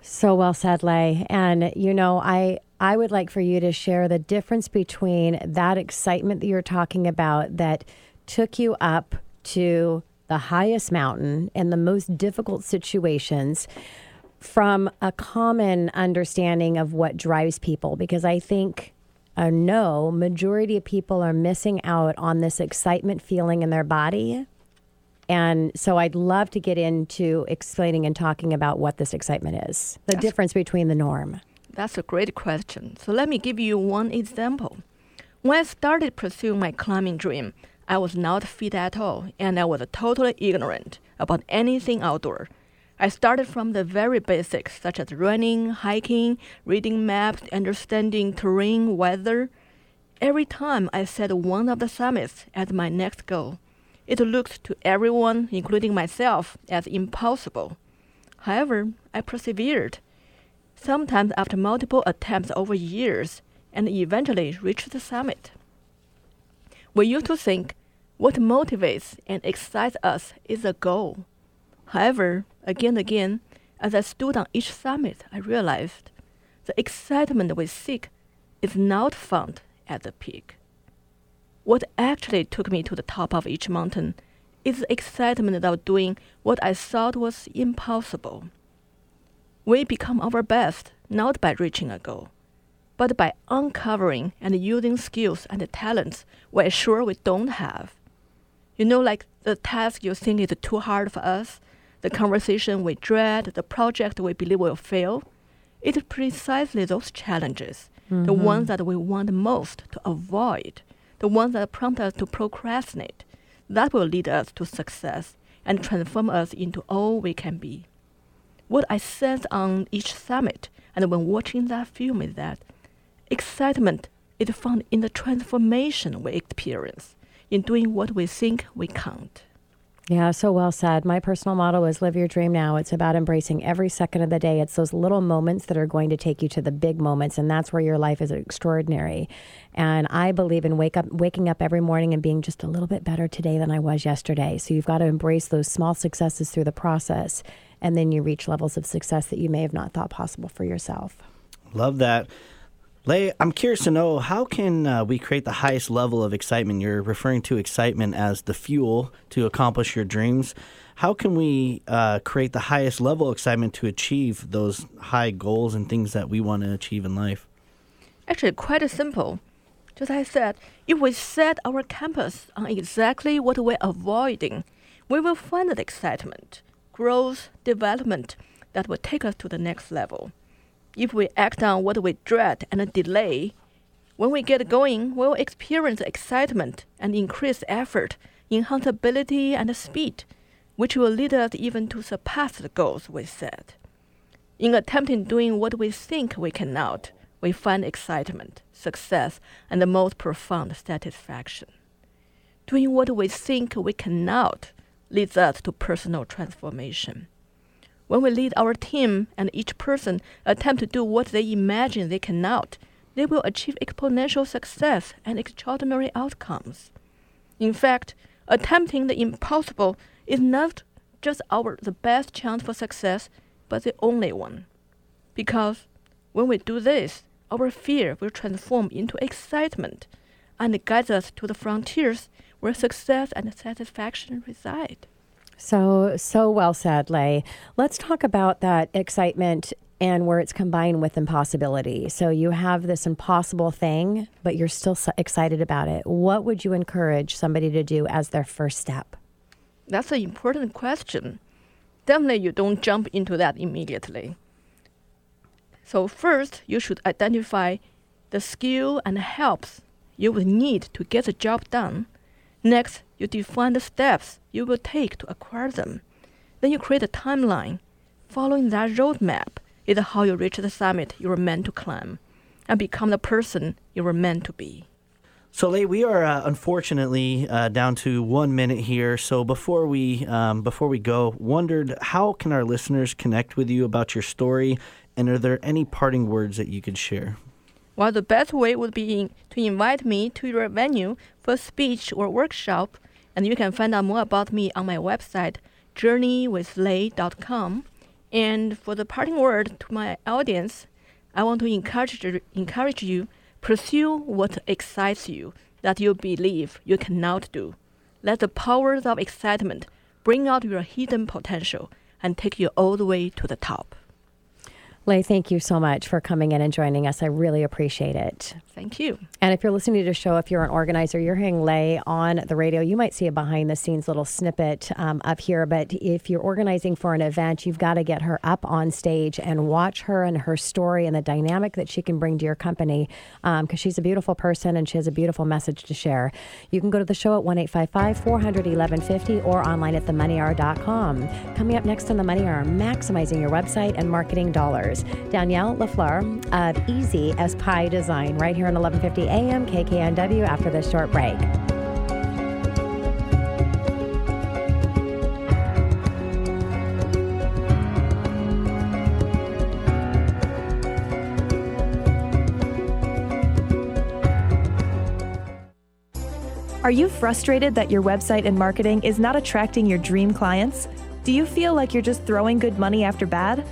[SPEAKER 2] So well said, Lei. And you know, I I would like for you to share the difference between that excitement that you're talking about that took you up to the highest mountain and the most difficult situations from a common understanding of what drives people because I think uh, I know majority of people are missing out on this excitement feeling in their body. And so I'd love to get into explaining and talking about what this excitement is, the
[SPEAKER 7] That's-
[SPEAKER 2] difference between the norm.
[SPEAKER 7] That's a great question. So let me give you one example. When I started pursuing my climbing dream, I was not fit at all, and I was totally ignorant about anything outdoor. I started from the very basics, such as running, hiking, reading maps, understanding terrain, weather. Every time I set one of the summits as my next goal, it looked to everyone, including myself, as impossible. However, I persevered sometimes after multiple attempts over years, and eventually reached the summit. We used to think what motivates and excites us is a goal. However, again and again, as I stood on each summit, I realized the excitement we seek is not found at the peak. What actually took me to the top of each mountain is the excitement of doing what I thought was impossible. We become our best not by reaching a goal, but by uncovering and using skills and talents we're sure we don't have. You know, like the task you think is too hard for us, the conversation we dread, the project we believe will fail. It is precisely those challenges, the mm-hmm. ones that we want most to avoid, the ones that prompt us to procrastinate, that will lead us to success and transform us into all we can be. What I sense on each summit and when watching that film is that excitement is found in the transformation we experience in doing what we think we can't.
[SPEAKER 2] Yeah, so well said. My personal motto is live your dream now. It's about embracing every second of the day. It's those little moments that are going to take you to the big moments, and that's where your life is extraordinary. And I believe in wake up, waking up every morning and being just a little bit better today than I was yesterday. So you've got to embrace those small successes through the process, and then you reach levels of success that you may have not thought possible for yourself.
[SPEAKER 3] Love that. Lei, I'm curious to know how can uh, we create the highest level of excitement? You're referring to excitement as the fuel to accomplish your dreams. How can we uh, create the highest level of excitement to achieve those high goals and things that we want to achieve in life?
[SPEAKER 7] Actually, quite simple. Just as I said, if we set our compass on exactly what we're avoiding, we will find the excitement, growth, development that will take us to the next level. If we act on what we dread and delay, when we get going, we'll experience excitement and increased effort, enhanced ability and speed, which will lead us even to surpass the goals we set. In attempting doing what we think we cannot, we find excitement, success, and the most profound satisfaction. Doing what we think we cannot leads us to personal transformation. When we lead our team and each person attempt to do what they imagine they cannot, they will achieve exponential success and extraordinary outcomes. In fact, attempting the impossible is not just our the best chance for success, but the only one. Because when we do this, our fear will transform into excitement and guide us to the frontiers where success and satisfaction reside.
[SPEAKER 2] So, so well said, Lei. Let's talk about that excitement and where it's combined with impossibility. So, you have this impossible thing, but you're still so excited about it. What would you encourage somebody to do as their first step?
[SPEAKER 7] That's an important question. Definitely, you don't jump into that immediately. So, first, you should identify the skill and helps you would need to get the job done. Next, you define the steps you will take to acquire them. Then you create a timeline. Following that roadmap is how you reach the summit you were meant to climb and become the person you were meant to be.
[SPEAKER 3] So, Lei, we are uh, unfortunately uh, down to one minute here. So, before we um, before we go, wondered how can our listeners connect with you about your story, and are there any parting words that you could share?
[SPEAKER 7] Well, the best way would be in, to invite me to your venue for a speech or workshop, and you can find out more about me on my website, journeywithlei.com. And for the parting word to my audience, I want to encourage encourage you pursue what excites you that you believe you cannot do. Let the powers of excitement bring out your hidden potential and take you all the way to the top.
[SPEAKER 2] Lei, thank you so much for coming in and joining us. I really appreciate it.
[SPEAKER 7] Thank you.
[SPEAKER 2] And if you're listening to the show, if you're an organizer, you're hearing Lei on the radio, you might see a behind the scenes little snippet um, up here. But if you're organizing for an event, you've got to get her up on stage and watch her and her story and the dynamic that she can bring to your company because um, she's a beautiful person and she has a beautiful message to share. You can go to the show at 1 855 400 1150 or online at themoneyhour.com. Coming up next on The Money Hour, maximizing your website and marketing dollars. Danielle LaFleur of Easy as Pie Design right here on 1150 AM KKNW after this short break.
[SPEAKER 8] Are you frustrated that your website and marketing is not attracting your dream clients? Do you feel like you're just throwing good money after bad?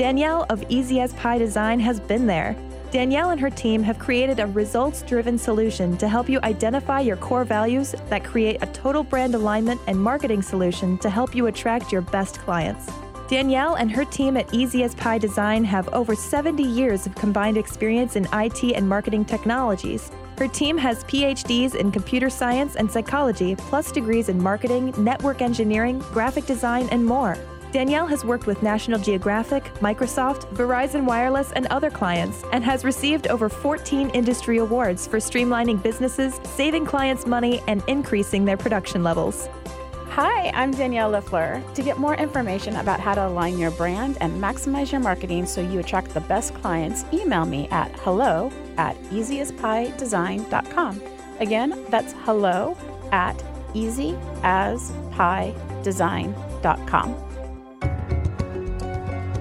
[SPEAKER 8] Danielle of Easy as Pie Design has been there. Danielle and her team have created a results driven solution to help you identify your core values that create a total brand alignment and marketing solution to help you attract your best clients. Danielle and her team at Easy as Pie Design have over 70 years of combined experience in IT and marketing technologies. Her team has PhDs in computer science and psychology, plus degrees in marketing, network engineering, graphic design, and more. Danielle has worked with National Geographic, Microsoft, Verizon Wireless, and other clients, and has received over 14 industry awards for streamlining businesses, saving clients money, and increasing their production levels.
[SPEAKER 9] Hi, I'm Danielle LaFleur. To get more information about how to align your brand and maximize your marketing so you attract the best clients, email me at hello at easyasPieDesign.com. Again, that's hello at easyasPieDesign.com.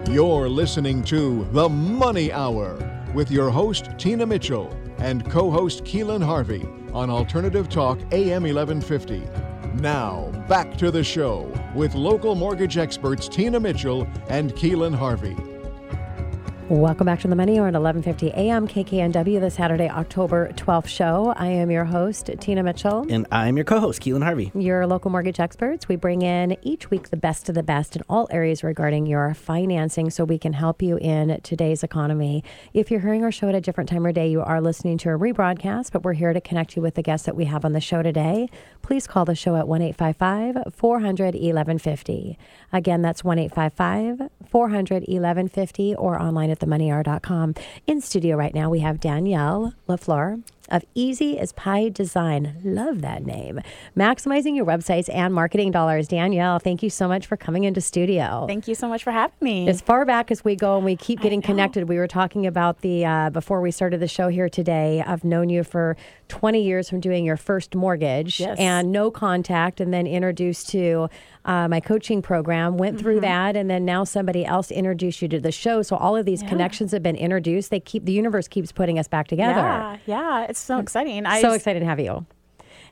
[SPEAKER 1] You're listening to The Money Hour with your host, Tina Mitchell, and co host Keelan Harvey on Alternative Talk AM 1150. Now, back to the show with local mortgage experts Tina Mitchell and Keelan Harvey.
[SPEAKER 2] Welcome back to the Money Hour at 11:50 a.m. KKNW, the Saturday, October 12th show. I am your host, Tina Mitchell.
[SPEAKER 3] And I'm your co-host, Keelan Harvey.
[SPEAKER 2] Your local mortgage experts. We bring in each week the best of the best in all areas regarding your financing, so we can help you in today's economy. If you're hearing our show at a different time or day, you are listening to a rebroadcast, but we're here to connect you with the guests that we have on the show today. Please call the show at 1-855-400-1150. Again, that's 1-855-400-1150 or online at themoneyhour.com. In studio right now, we have Danielle LaFleur of Easy as Pie Design. Love that name. Maximizing your websites and marketing dollars. Danielle, thank you so much for coming into studio.
[SPEAKER 9] Thank you so much for having me.
[SPEAKER 2] As far back as we go and we keep getting connected, we were talking about the, uh, before we started the show here today, I've known you for 20 years from doing your first mortgage
[SPEAKER 9] Yes.
[SPEAKER 2] and no contact, and then introduced to uh, my coaching program, went through
[SPEAKER 9] Mm-hmm.
[SPEAKER 2] that, and then now somebody else introduced you to the show. So all of these connections have been introduced. They keep, the universe keeps putting us back together.
[SPEAKER 9] Yeah, yeah, it's so exciting. I
[SPEAKER 2] So excited to have you.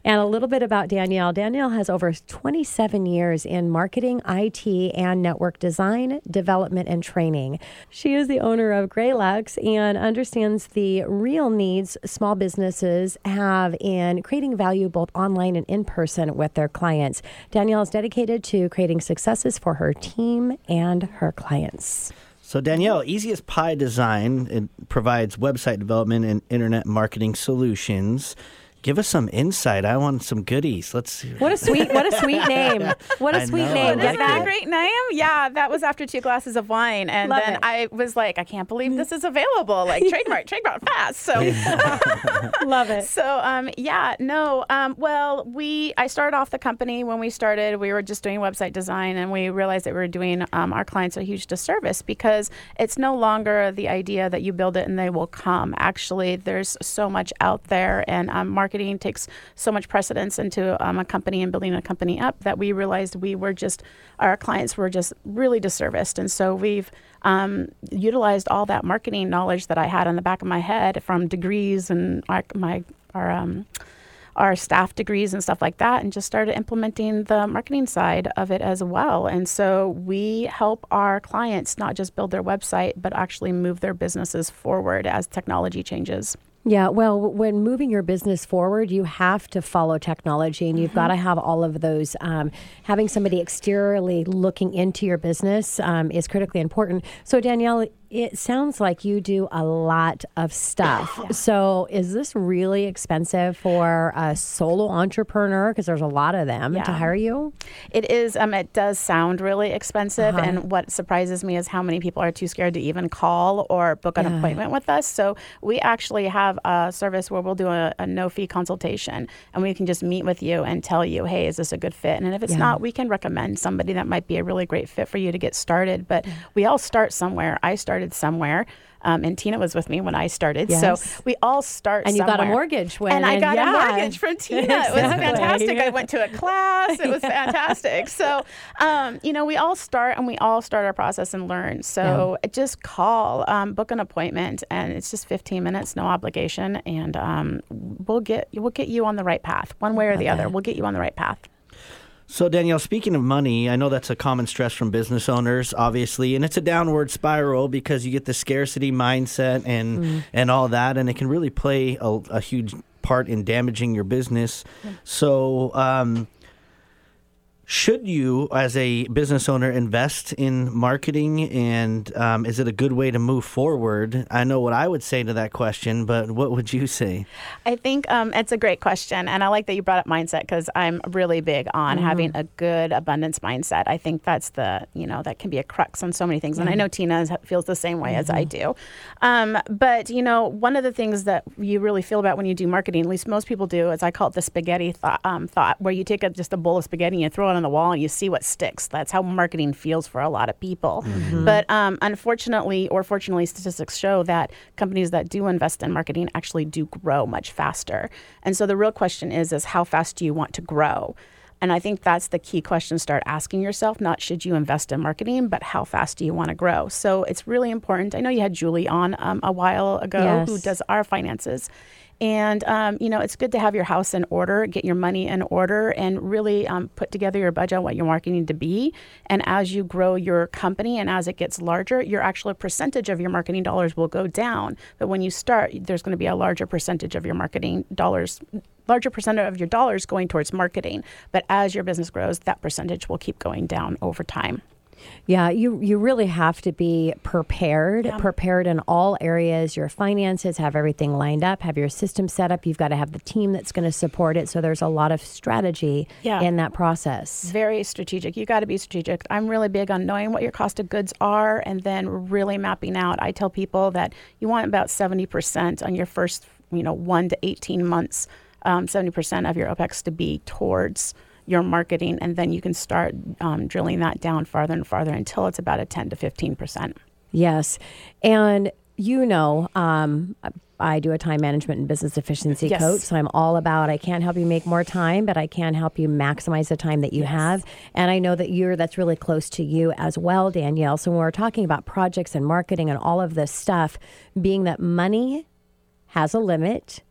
[SPEAKER 2] And a little bit about Danielle. Danielle has over 27 years in marketing, IT, and network design, development, and training. She is the owner of Graylux and understands the real needs small businesses have in creating value both online and in person with their clients. Danielle is dedicated to creating successes for her team and her clients.
[SPEAKER 3] So Danielle, Easy as Pie Design it provides website development and internet marketing solutions. Give us some insight. I want some goodies. Let's.
[SPEAKER 2] What a sweet, what a sweet name! What a
[SPEAKER 3] I
[SPEAKER 2] sweet
[SPEAKER 3] know,
[SPEAKER 2] name! Get
[SPEAKER 9] Isn't that
[SPEAKER 2] that?
[SPEAKER 9] a great name? Yeah, that was after two glasses of wine, and
[SPEAKER 2] Love
[SPEAKER 9] then
[SPEAKER 2] it.
[SPEAKER 9] I was like, I can't believe this is available. Like trademark, trademark, fast. So,
[SPEAKER 2] Love it.
[SPEAKER 9] so um, yeah, no. Um, well, we I started off the company when we started. We were just doing website design, and we realized that we were doing um, our clients a huge disservice because it's no longer the idea that you build it and they will come. Actually, there's so much out there, and um, marketing marketing takes so much precedence into um, a company and building a company up that we realized we were just our clients were just really disserviced, and so we've um, utilized all that marketing knowledge that I had on the back of my head from degrees and our, my our um, our staff degrees and stuff like that and just started implementing the marketing side of it as well. And so we help our clients not just build their website, but actually move their businesses forward as technology changes.
[SPEAKER 2] Yeah, well, when moving your business forward, you have to follow technology and you've got to have all of those. Um, having somebody exteriorly looking into your business um, is critically important. So, Danielle, it sounds like you do a lot of stuff. Yeah. So, is this really expensive for a solo entrepreneur? Because there's a lot of them yeah. to hire you.
[SPEAKER 9] It is. Um, it does sound really expensive, uh-huh. and what surprises me is how many people are too scared to even call or book an yeah. appointment with us. So, we actually have a service where we'll do a, a, no fee consultation, and we can just meet with you and tell you, hey, is this a good fit? And if it's not, we can recommend somebody that might be a really great fit for you to get started. But we all start somewhere. I started started somewhere. Um, and Tina was with me when I started. Yes. So we all start
[SPEAKER 2] And you
[SPEAKER 9] somewhere.
[SPEAKER 2] got a mortgage when
[SPEAKER 9] And I got
[SPEAKER 2] yeah.
[SPEAKER 9] a mortgage from Tina. Exactly. It was fantastic. I went to a class. It was fantastic. So, um, you know, we all start and we all start our process and learn. So yeah. just call, um, book an appointment, and it's just 15 minutes, no obligation, and um, we'll get we'll get you on the right path, one way or the other. We'll get you on the right path.
[SPEAKER 3] So, Danielle, speaking of money, I know that's a common stress from business owners, obviously, and it's a downward spiral because you get the scarcity mindset and mm. and all that, and it can really play a, a huge part in damaging your business. So, um, should you, as a business owner, invest in marketing, and um, is it a good way to move forward? I know what I would say to that question, but what would you say?
[SPEAKER 9] I think um, it's a great question, and I like that you brought up mindset because I'm really big on mm-hmm. having a good abundance mindset. I think that's the you know that can be a crux on so many things, mm-hmm. and I know Tina feels the same way mm-hmm. as I mm-hmm. do. Um, but you know, one of the things that you really feel about when you do marketing, at least most people do, is I call it the spaghetti thought, um, thought where you take a, just a bowl of spaghetti and you throw it on the wall and you see what sticks. That's how marketing feels for a lot of people. Mm-hmm. But um, unfortunately, or fortunately, statistics show that companies that do invest in marketing actually do grow much faster. And so the real question is, is how fast do you want to grow? And I think that's the key question start asking yourself not should you invest in marketing, but how fast do you want to grow? So it's really important. I know you had Julie on um, a while ago yes. who does our finances. And, um, you know, it's good to have your house in order, get your money in order, and really um, put together your budget on what your marketing to be. And as you grow your company and as it gets larger, your actual percentage of your marketing dollars will go down. But when you start, there's going to be a larger percentage of your marketing dollars larger percentage of your dollars going towards marketing. But as your business grows, that percentage will keep going down over time.
[SPEAKER 2] Yeah, you you really have to be prepared, yeah. prepared in all areas. Your finances, have everything lined up, have your system set up. You've got to have the team that's going to support it. So there's a lot of strategy yeah. in that process.
[SPEAKER 9] Very strategic. You got to be strategic. I'm really big on knowing what your cost of goods are and then really mapping out. I tell people that you want about 70% on your first, you know, 1 to 18 months, um, 70% of your OPEX to be towards your marketing, and then you can start um, drilling that down farther and farther until it's about a 10 to 15 percent.
[SPEAKER 2] Yes, and you know, um, I do a time management and business efficiency yes. coach. So I'm all about I can't help you make more time, but I can help you maximize the time that you yes. have. And I know that you're that's really close to you as well, Danielle. So when we're talking about projects and marketing and all of this stuff, being that money has a limit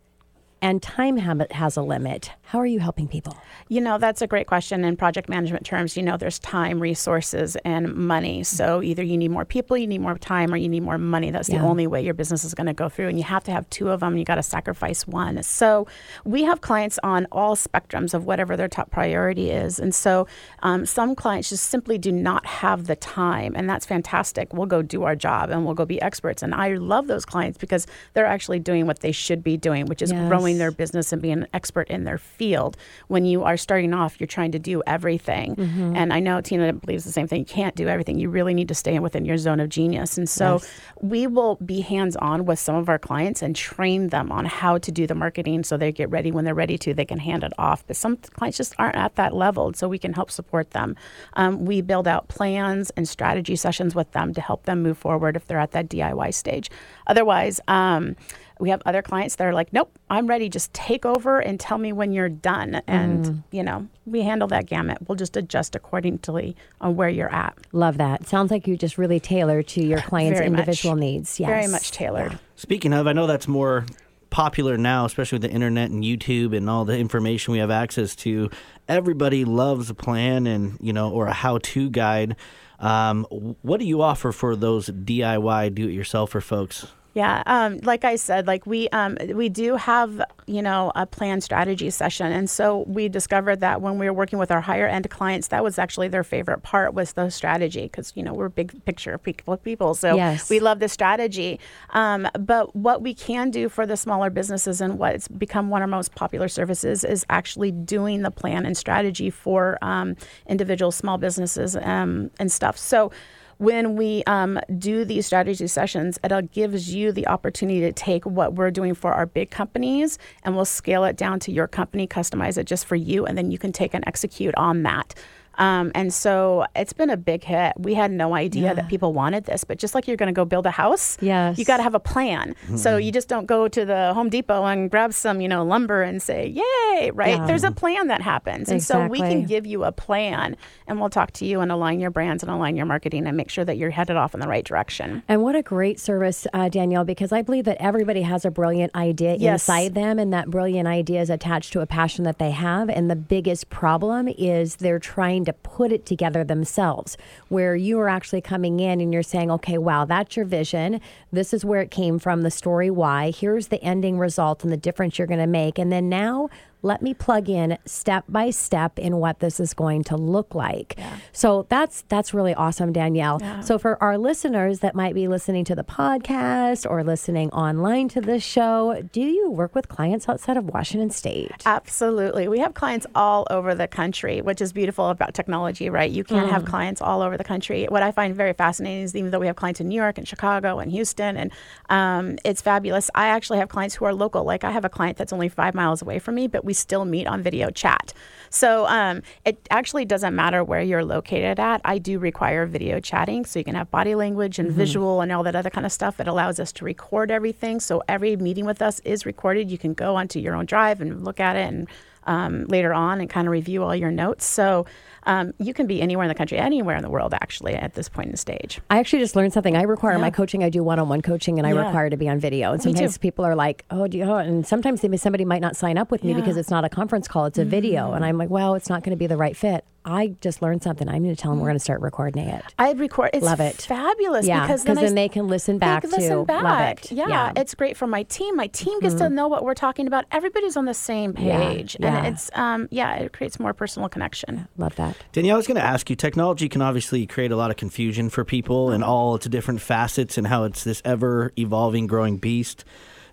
[SPEAKER 2] and time habit has a limit. How are you helping people?
[SPEAKER 9] You know, that's a great question. In project management terms, you know, there's time, resources, and money. So either you need more people, you need more time, or you need more money. That's yeah. the only way your business is going to go through. And you have to have two of them. You got to sacrifice one. So we have clients on all spectrums of whatever their top priority is. And so um, some clients just simply do not have the time. And that's fantastic. We'll go do our job and we'll go be experts. And I love those clients because they're actually doing what they should be doing, which is yes. growing their business and being an expert in their field. When you are starting off, you're trying to do everything. Mm-hmm. And I know Tina believes the same thing. You can't do everything. You really need to stay within your zone of genius. And so yes. we will be hands on with some of our clients and train them on how to do the marketing so they get ready when they're ready to, they can hand it off. But some clients just aren't at that level. So we can help support them. Um, we build out plans and strategy sessions with them to help them move forward if they're at that DIY stage. Otherwise, um, We have other clients that are like, nope, I'm ready. Just take over and tell me when you're done. And, you know, we handle that gamut. We'll just adjust accordingly on where you're at.
[SPEAKER 2] Love that. Sounds like you just really tailor to your clients'
[SPEAKER 9] Very much.
[SPEAKER 2] individual needs. Yes.
[SPEAKER 9] Very much tailored.
[SPEAKER 3] Speaking of, I know that's more popular now, especially with the internet and YouTube and all the information we have access to. Everybody loves a plan and you know, or a how-to guide. Um, what do you offer for those DIY do-it-yourselfer folks?
[SPEAKER 9] Yeah, um, like I said, like we um, we do have you know a plan strategy session, and so we discovered that when we were working with our higher end clients, that was actually their favorite part was the strategy because you know we're big picture people, people so
[SPEAKER 2] Yes.
[SPEAKER 9] we love the strategy. Um, but what we can do for the smaller businesses and what's become one of our most popular services is actually doing the plan and strategy for um, individual small businesses um, and stuff. So when we um, do these strategy sessions, it gives you the opportunity to take what we're doing for our big companies and we'll scale it down to your company, customize it just for you, and then you can take and execute on that. Um, and so it's been a big hit. We had no idea that people wanted this, but just like you're going to go build a house,
[SPEAKER 2] Yes.
[SPEAKER 9] you got to have a plan. So you just don't go to the Home Depot and grab some, you know, lumber and say, "Yay!" Right?
[SPEAKER 2] Yeah.
[SPEAKER 9] There's a plan that happens, and so we can give you a plan, and we'll talk to you and align your brands and align your marketing and make sure that you're headed off in the right direction.
[SPEAKER 2] And what a great service, uh, Danielle, because I believe that everybody has a brilliant idea
[SPEAKER 9] Yes.
[SPEAKER 2] inside them, and that brilliant idea is attached to a passion that they have. And the biggest problem is they're trying to put it together themselves, where you are actually coming in and you're saying, okay, wow, that's your vision. This is where it came from, the story why. Here's the ending result and the difference you're going to make. And then now, let me plug in step by step in what this is going to look like. So that's that's really awesome, Danielle. So for our listeners that might be listening to the podcast or listening online to this show, do you work with clients outside of Washington State?
[SPEAKER 9] Absolutely. We have clients all over the country, which is beautiful about technology, right? You can have clients all over the country. What I find very fascinating is even though we have clients in New York and Chicago and Houston, and um, it's fabulous. I actually have clients who are local. Like I have a client that's only five miles away from me, but we still meet on video chat. So um, it actually doesn't matter where you're located at. I do require video chatting, so you can have body language and visual and all that other kind of stuff. It allows us to record everything. So every meeting with us is recorded. You can go onto your own drive and look at it and um, later on and kind of review all your notes. So um, you can be anywhere in the country, anywhere in the world, actually, at this point in the stage.
[SPEAKER 2] I actually just learned something. I require my coaching. I do one-on-one coaching, and I
[SPEAKER 9] Yeah.
[SPEAKER 2] require to be on video. And sometimes people are like, "Oh, do you?" oh," And sometimes they, somebody might not sign up with me
[SPEAKER 9] Yeah. Mm-hmm.
[SPEAKER 2] because it's not a conference call; it's a video. And I'm like, "Well, it's not going to be the right fit." I just learned something. I'm going to tell them we're mm-hmm. going to start recording it.
[SPEAKER 9] I record. It's
[SPEAKER 2] Love it.
[SPEAKER 9] fabulous
[SPEAKER 2] Yeah,
[SPEAKER 9] because then,
[SPEAKER 2] because
[SPEAKER 9] I
[SPEAKER 2] then they can listen back
[SPEAKER 9] they
[SPEAKER 2] to
[SPEAKER 9] can listen
[SPEAKER 2] love
[SPEAKER 9] back.
[SPEAKER 2] it.
[SPEAKER 9] Yeah,
[SPEAKER 2] Yeah.
[SPEAKER 9] it's great for my team. My team gets to mm-hmm. know what we're talking about. Everybody's on the same page,
[SPEAKER 2] yeah.
[SPEAKER 9] and it's um yeah, it creates more personal connection.
[SPEAKER 2] Love that.
[SPEAKER 3] Danielle, I was going to ask you technology can obviously create a lot of confusion for people uh-huh. and all its different facets and how it's this ever evolving, growing beast.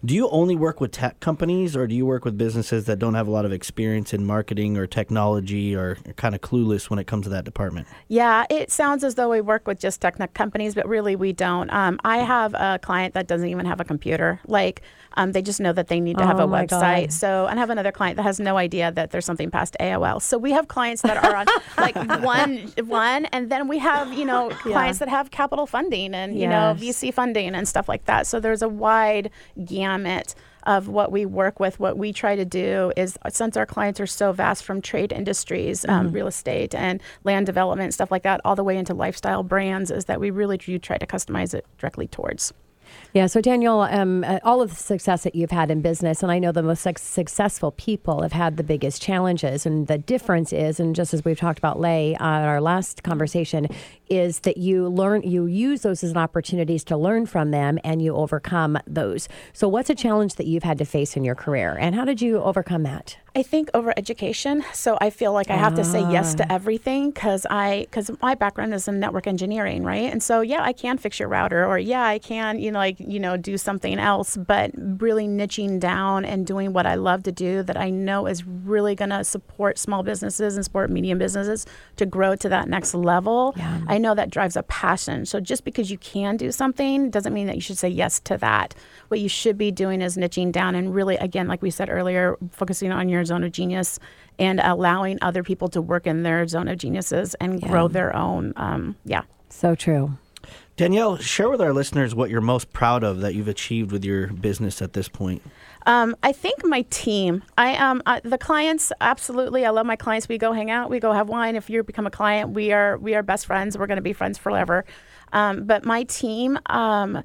[SPEAKER 3] Do you only work with tech companies or do you work with businesses that don't have a lot of experience in marketing or technology or are kind of clueless when it comes to that department?
[SPEAKER 9] Yeah, it sounds as though we work with just tech companies, but really we don't. Um, I have a client that doesn't even have a computer. Like, um, they just know that they need to have
[SPEAKER 2] Oh
[SPEAKER 9] a website.
[SPEAKER 2] God.
[SPEAKER 9] So, and I have another client that has no idea that there's something past AOL. So we have clients that are on like one, one, and then we have you know clients that have capital funding and you know VC funding and stuff like that. So there's a wide gamut of what we work with. What we try to do is, since our clients are so vast from trade industries, um,
[SPEAKER 2] Mm-hmm.
[SPEAKER 9] real estate and land development, stuff like that, all the way into lifestyle brands, is that we really do try to customize it directly towards.
[SPEAKER 2] Yeah. So, Daniel, um, uh, all of the success that you've had in business, and I know the most successful people have had the biggest challenges. And the difference is, and just as we've talked about Lei uh, our last conversation, is that you learn, you use those as opportunities to learn from them and you overcome those. So, what's a challenge that you've had to face in your career, and how did you overcome that?
[SPEAKER 9] I think over education. So I feel like I have to say yes
[SPEAKER 2] Ah.
[SPEAKER 9] to everything because I because my background is in network engineering, right? And so yeah, I can fix your router, or yeah, I can you know like you know do something else. But really niching down and doing what I love to do that I know is really going to support small businesses and support medium businesses to grow to that next level. I know that drives a passion. So just because you can do something doesn't mean that you should say yes to that. What you should be doing is niching down and really, again, like we said earlier, focusing on your zone of genius and allowing other people to work in their zone of geniuses and grow their own. Um, yeah.
[SPEAKER 2] So true.
[SPEAKER 3] Danielle, share with our listeners what you're most proud of that you've achieved with your business at this point.
[SPEAKER 9] Um, I think my team. I um uh, the clients absolutely. I love my clients. We go hang out. We go have wine. If you become a client, we are we are best friends. We're going to be friends forever. Um, but my team. Um,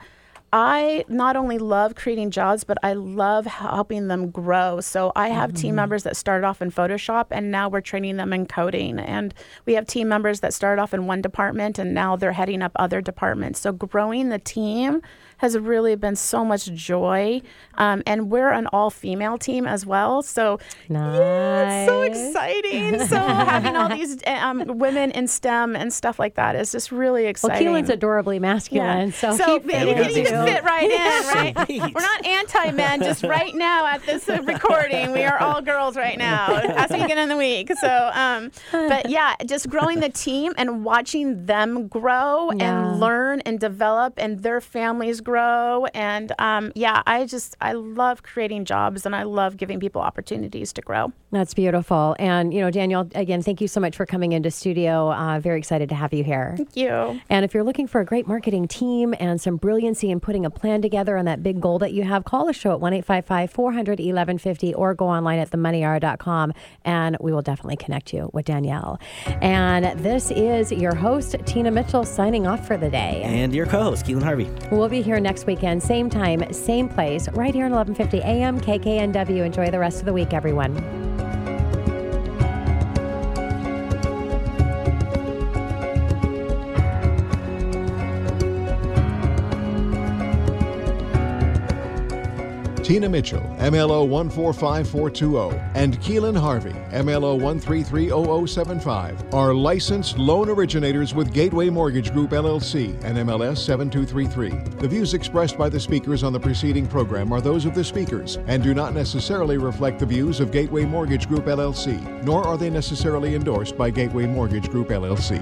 [SPEAKER 9] I not only love creating jobs, but I love helping them grow. So I have mm-hmm. team members that started off in Photoshop and now we're training them in coding. And we have team members that started off in one department and now they're heading up other departments. So growing the team has really been so much joy. Um, and we're an all female team as well. So
[SPEAKER 2] nice.
[SPEAKER 9] yeah, it's so exciting. so having all these um, women in STEM and stuff like that is just really exciting.
[SPEAKER 2] Well, Keelan's adorably masculine. Yeah. So,
[SPEAKER 9] so
[SPEAKER 2] he,
[SPEAKER 9] he, he fit right in, right? We're not anti men, just right now at this recording, we are all girls right now as we get in the week. So, um, but yeah, just growing the team and watching them grow yeah. and learn and develop and their families grow. And um, yeah, I just, I love creating jobs and I love giving people opportunities to grow.
[SPEAKER 2] That's beautiful. And, you know, Danielle, again, thank you so much for coming into studio. Uh, very excited to have you here.
[SPEAKER 9] Thank you.
[SPEAKER 2] And if you're looking for a great marketing team and some brilliancy in putting a plan together on that big goal that you have, call the show at 1 855 400 1150 or go online at themoneyhour.com and we will definitely connect you with Danielle. And this is your host, Tina Mitchell, signing off for the day.
[SPEAKER 3] And your co host, Keelan Harvey.
[SPEAKER 2] We'll be here next weekend, same time, same place, right here at 1150 AM KKNW. Enjoy the rest of the week, everyone.
[SPEAKER 1] Tina Mitchell, MLO 145420, and Keelan Harvey, MLO 1330075, are licensed loan originators with Gateway Mortgage Group LLC and MLS 7233. The views expressed by the speakers on the preceding program are those of the speakers and do not necessarily reflect the views of Gateway Mortgage Group LLC, nor are they necessarily endorsed by Gateway Mortgage Group LLC.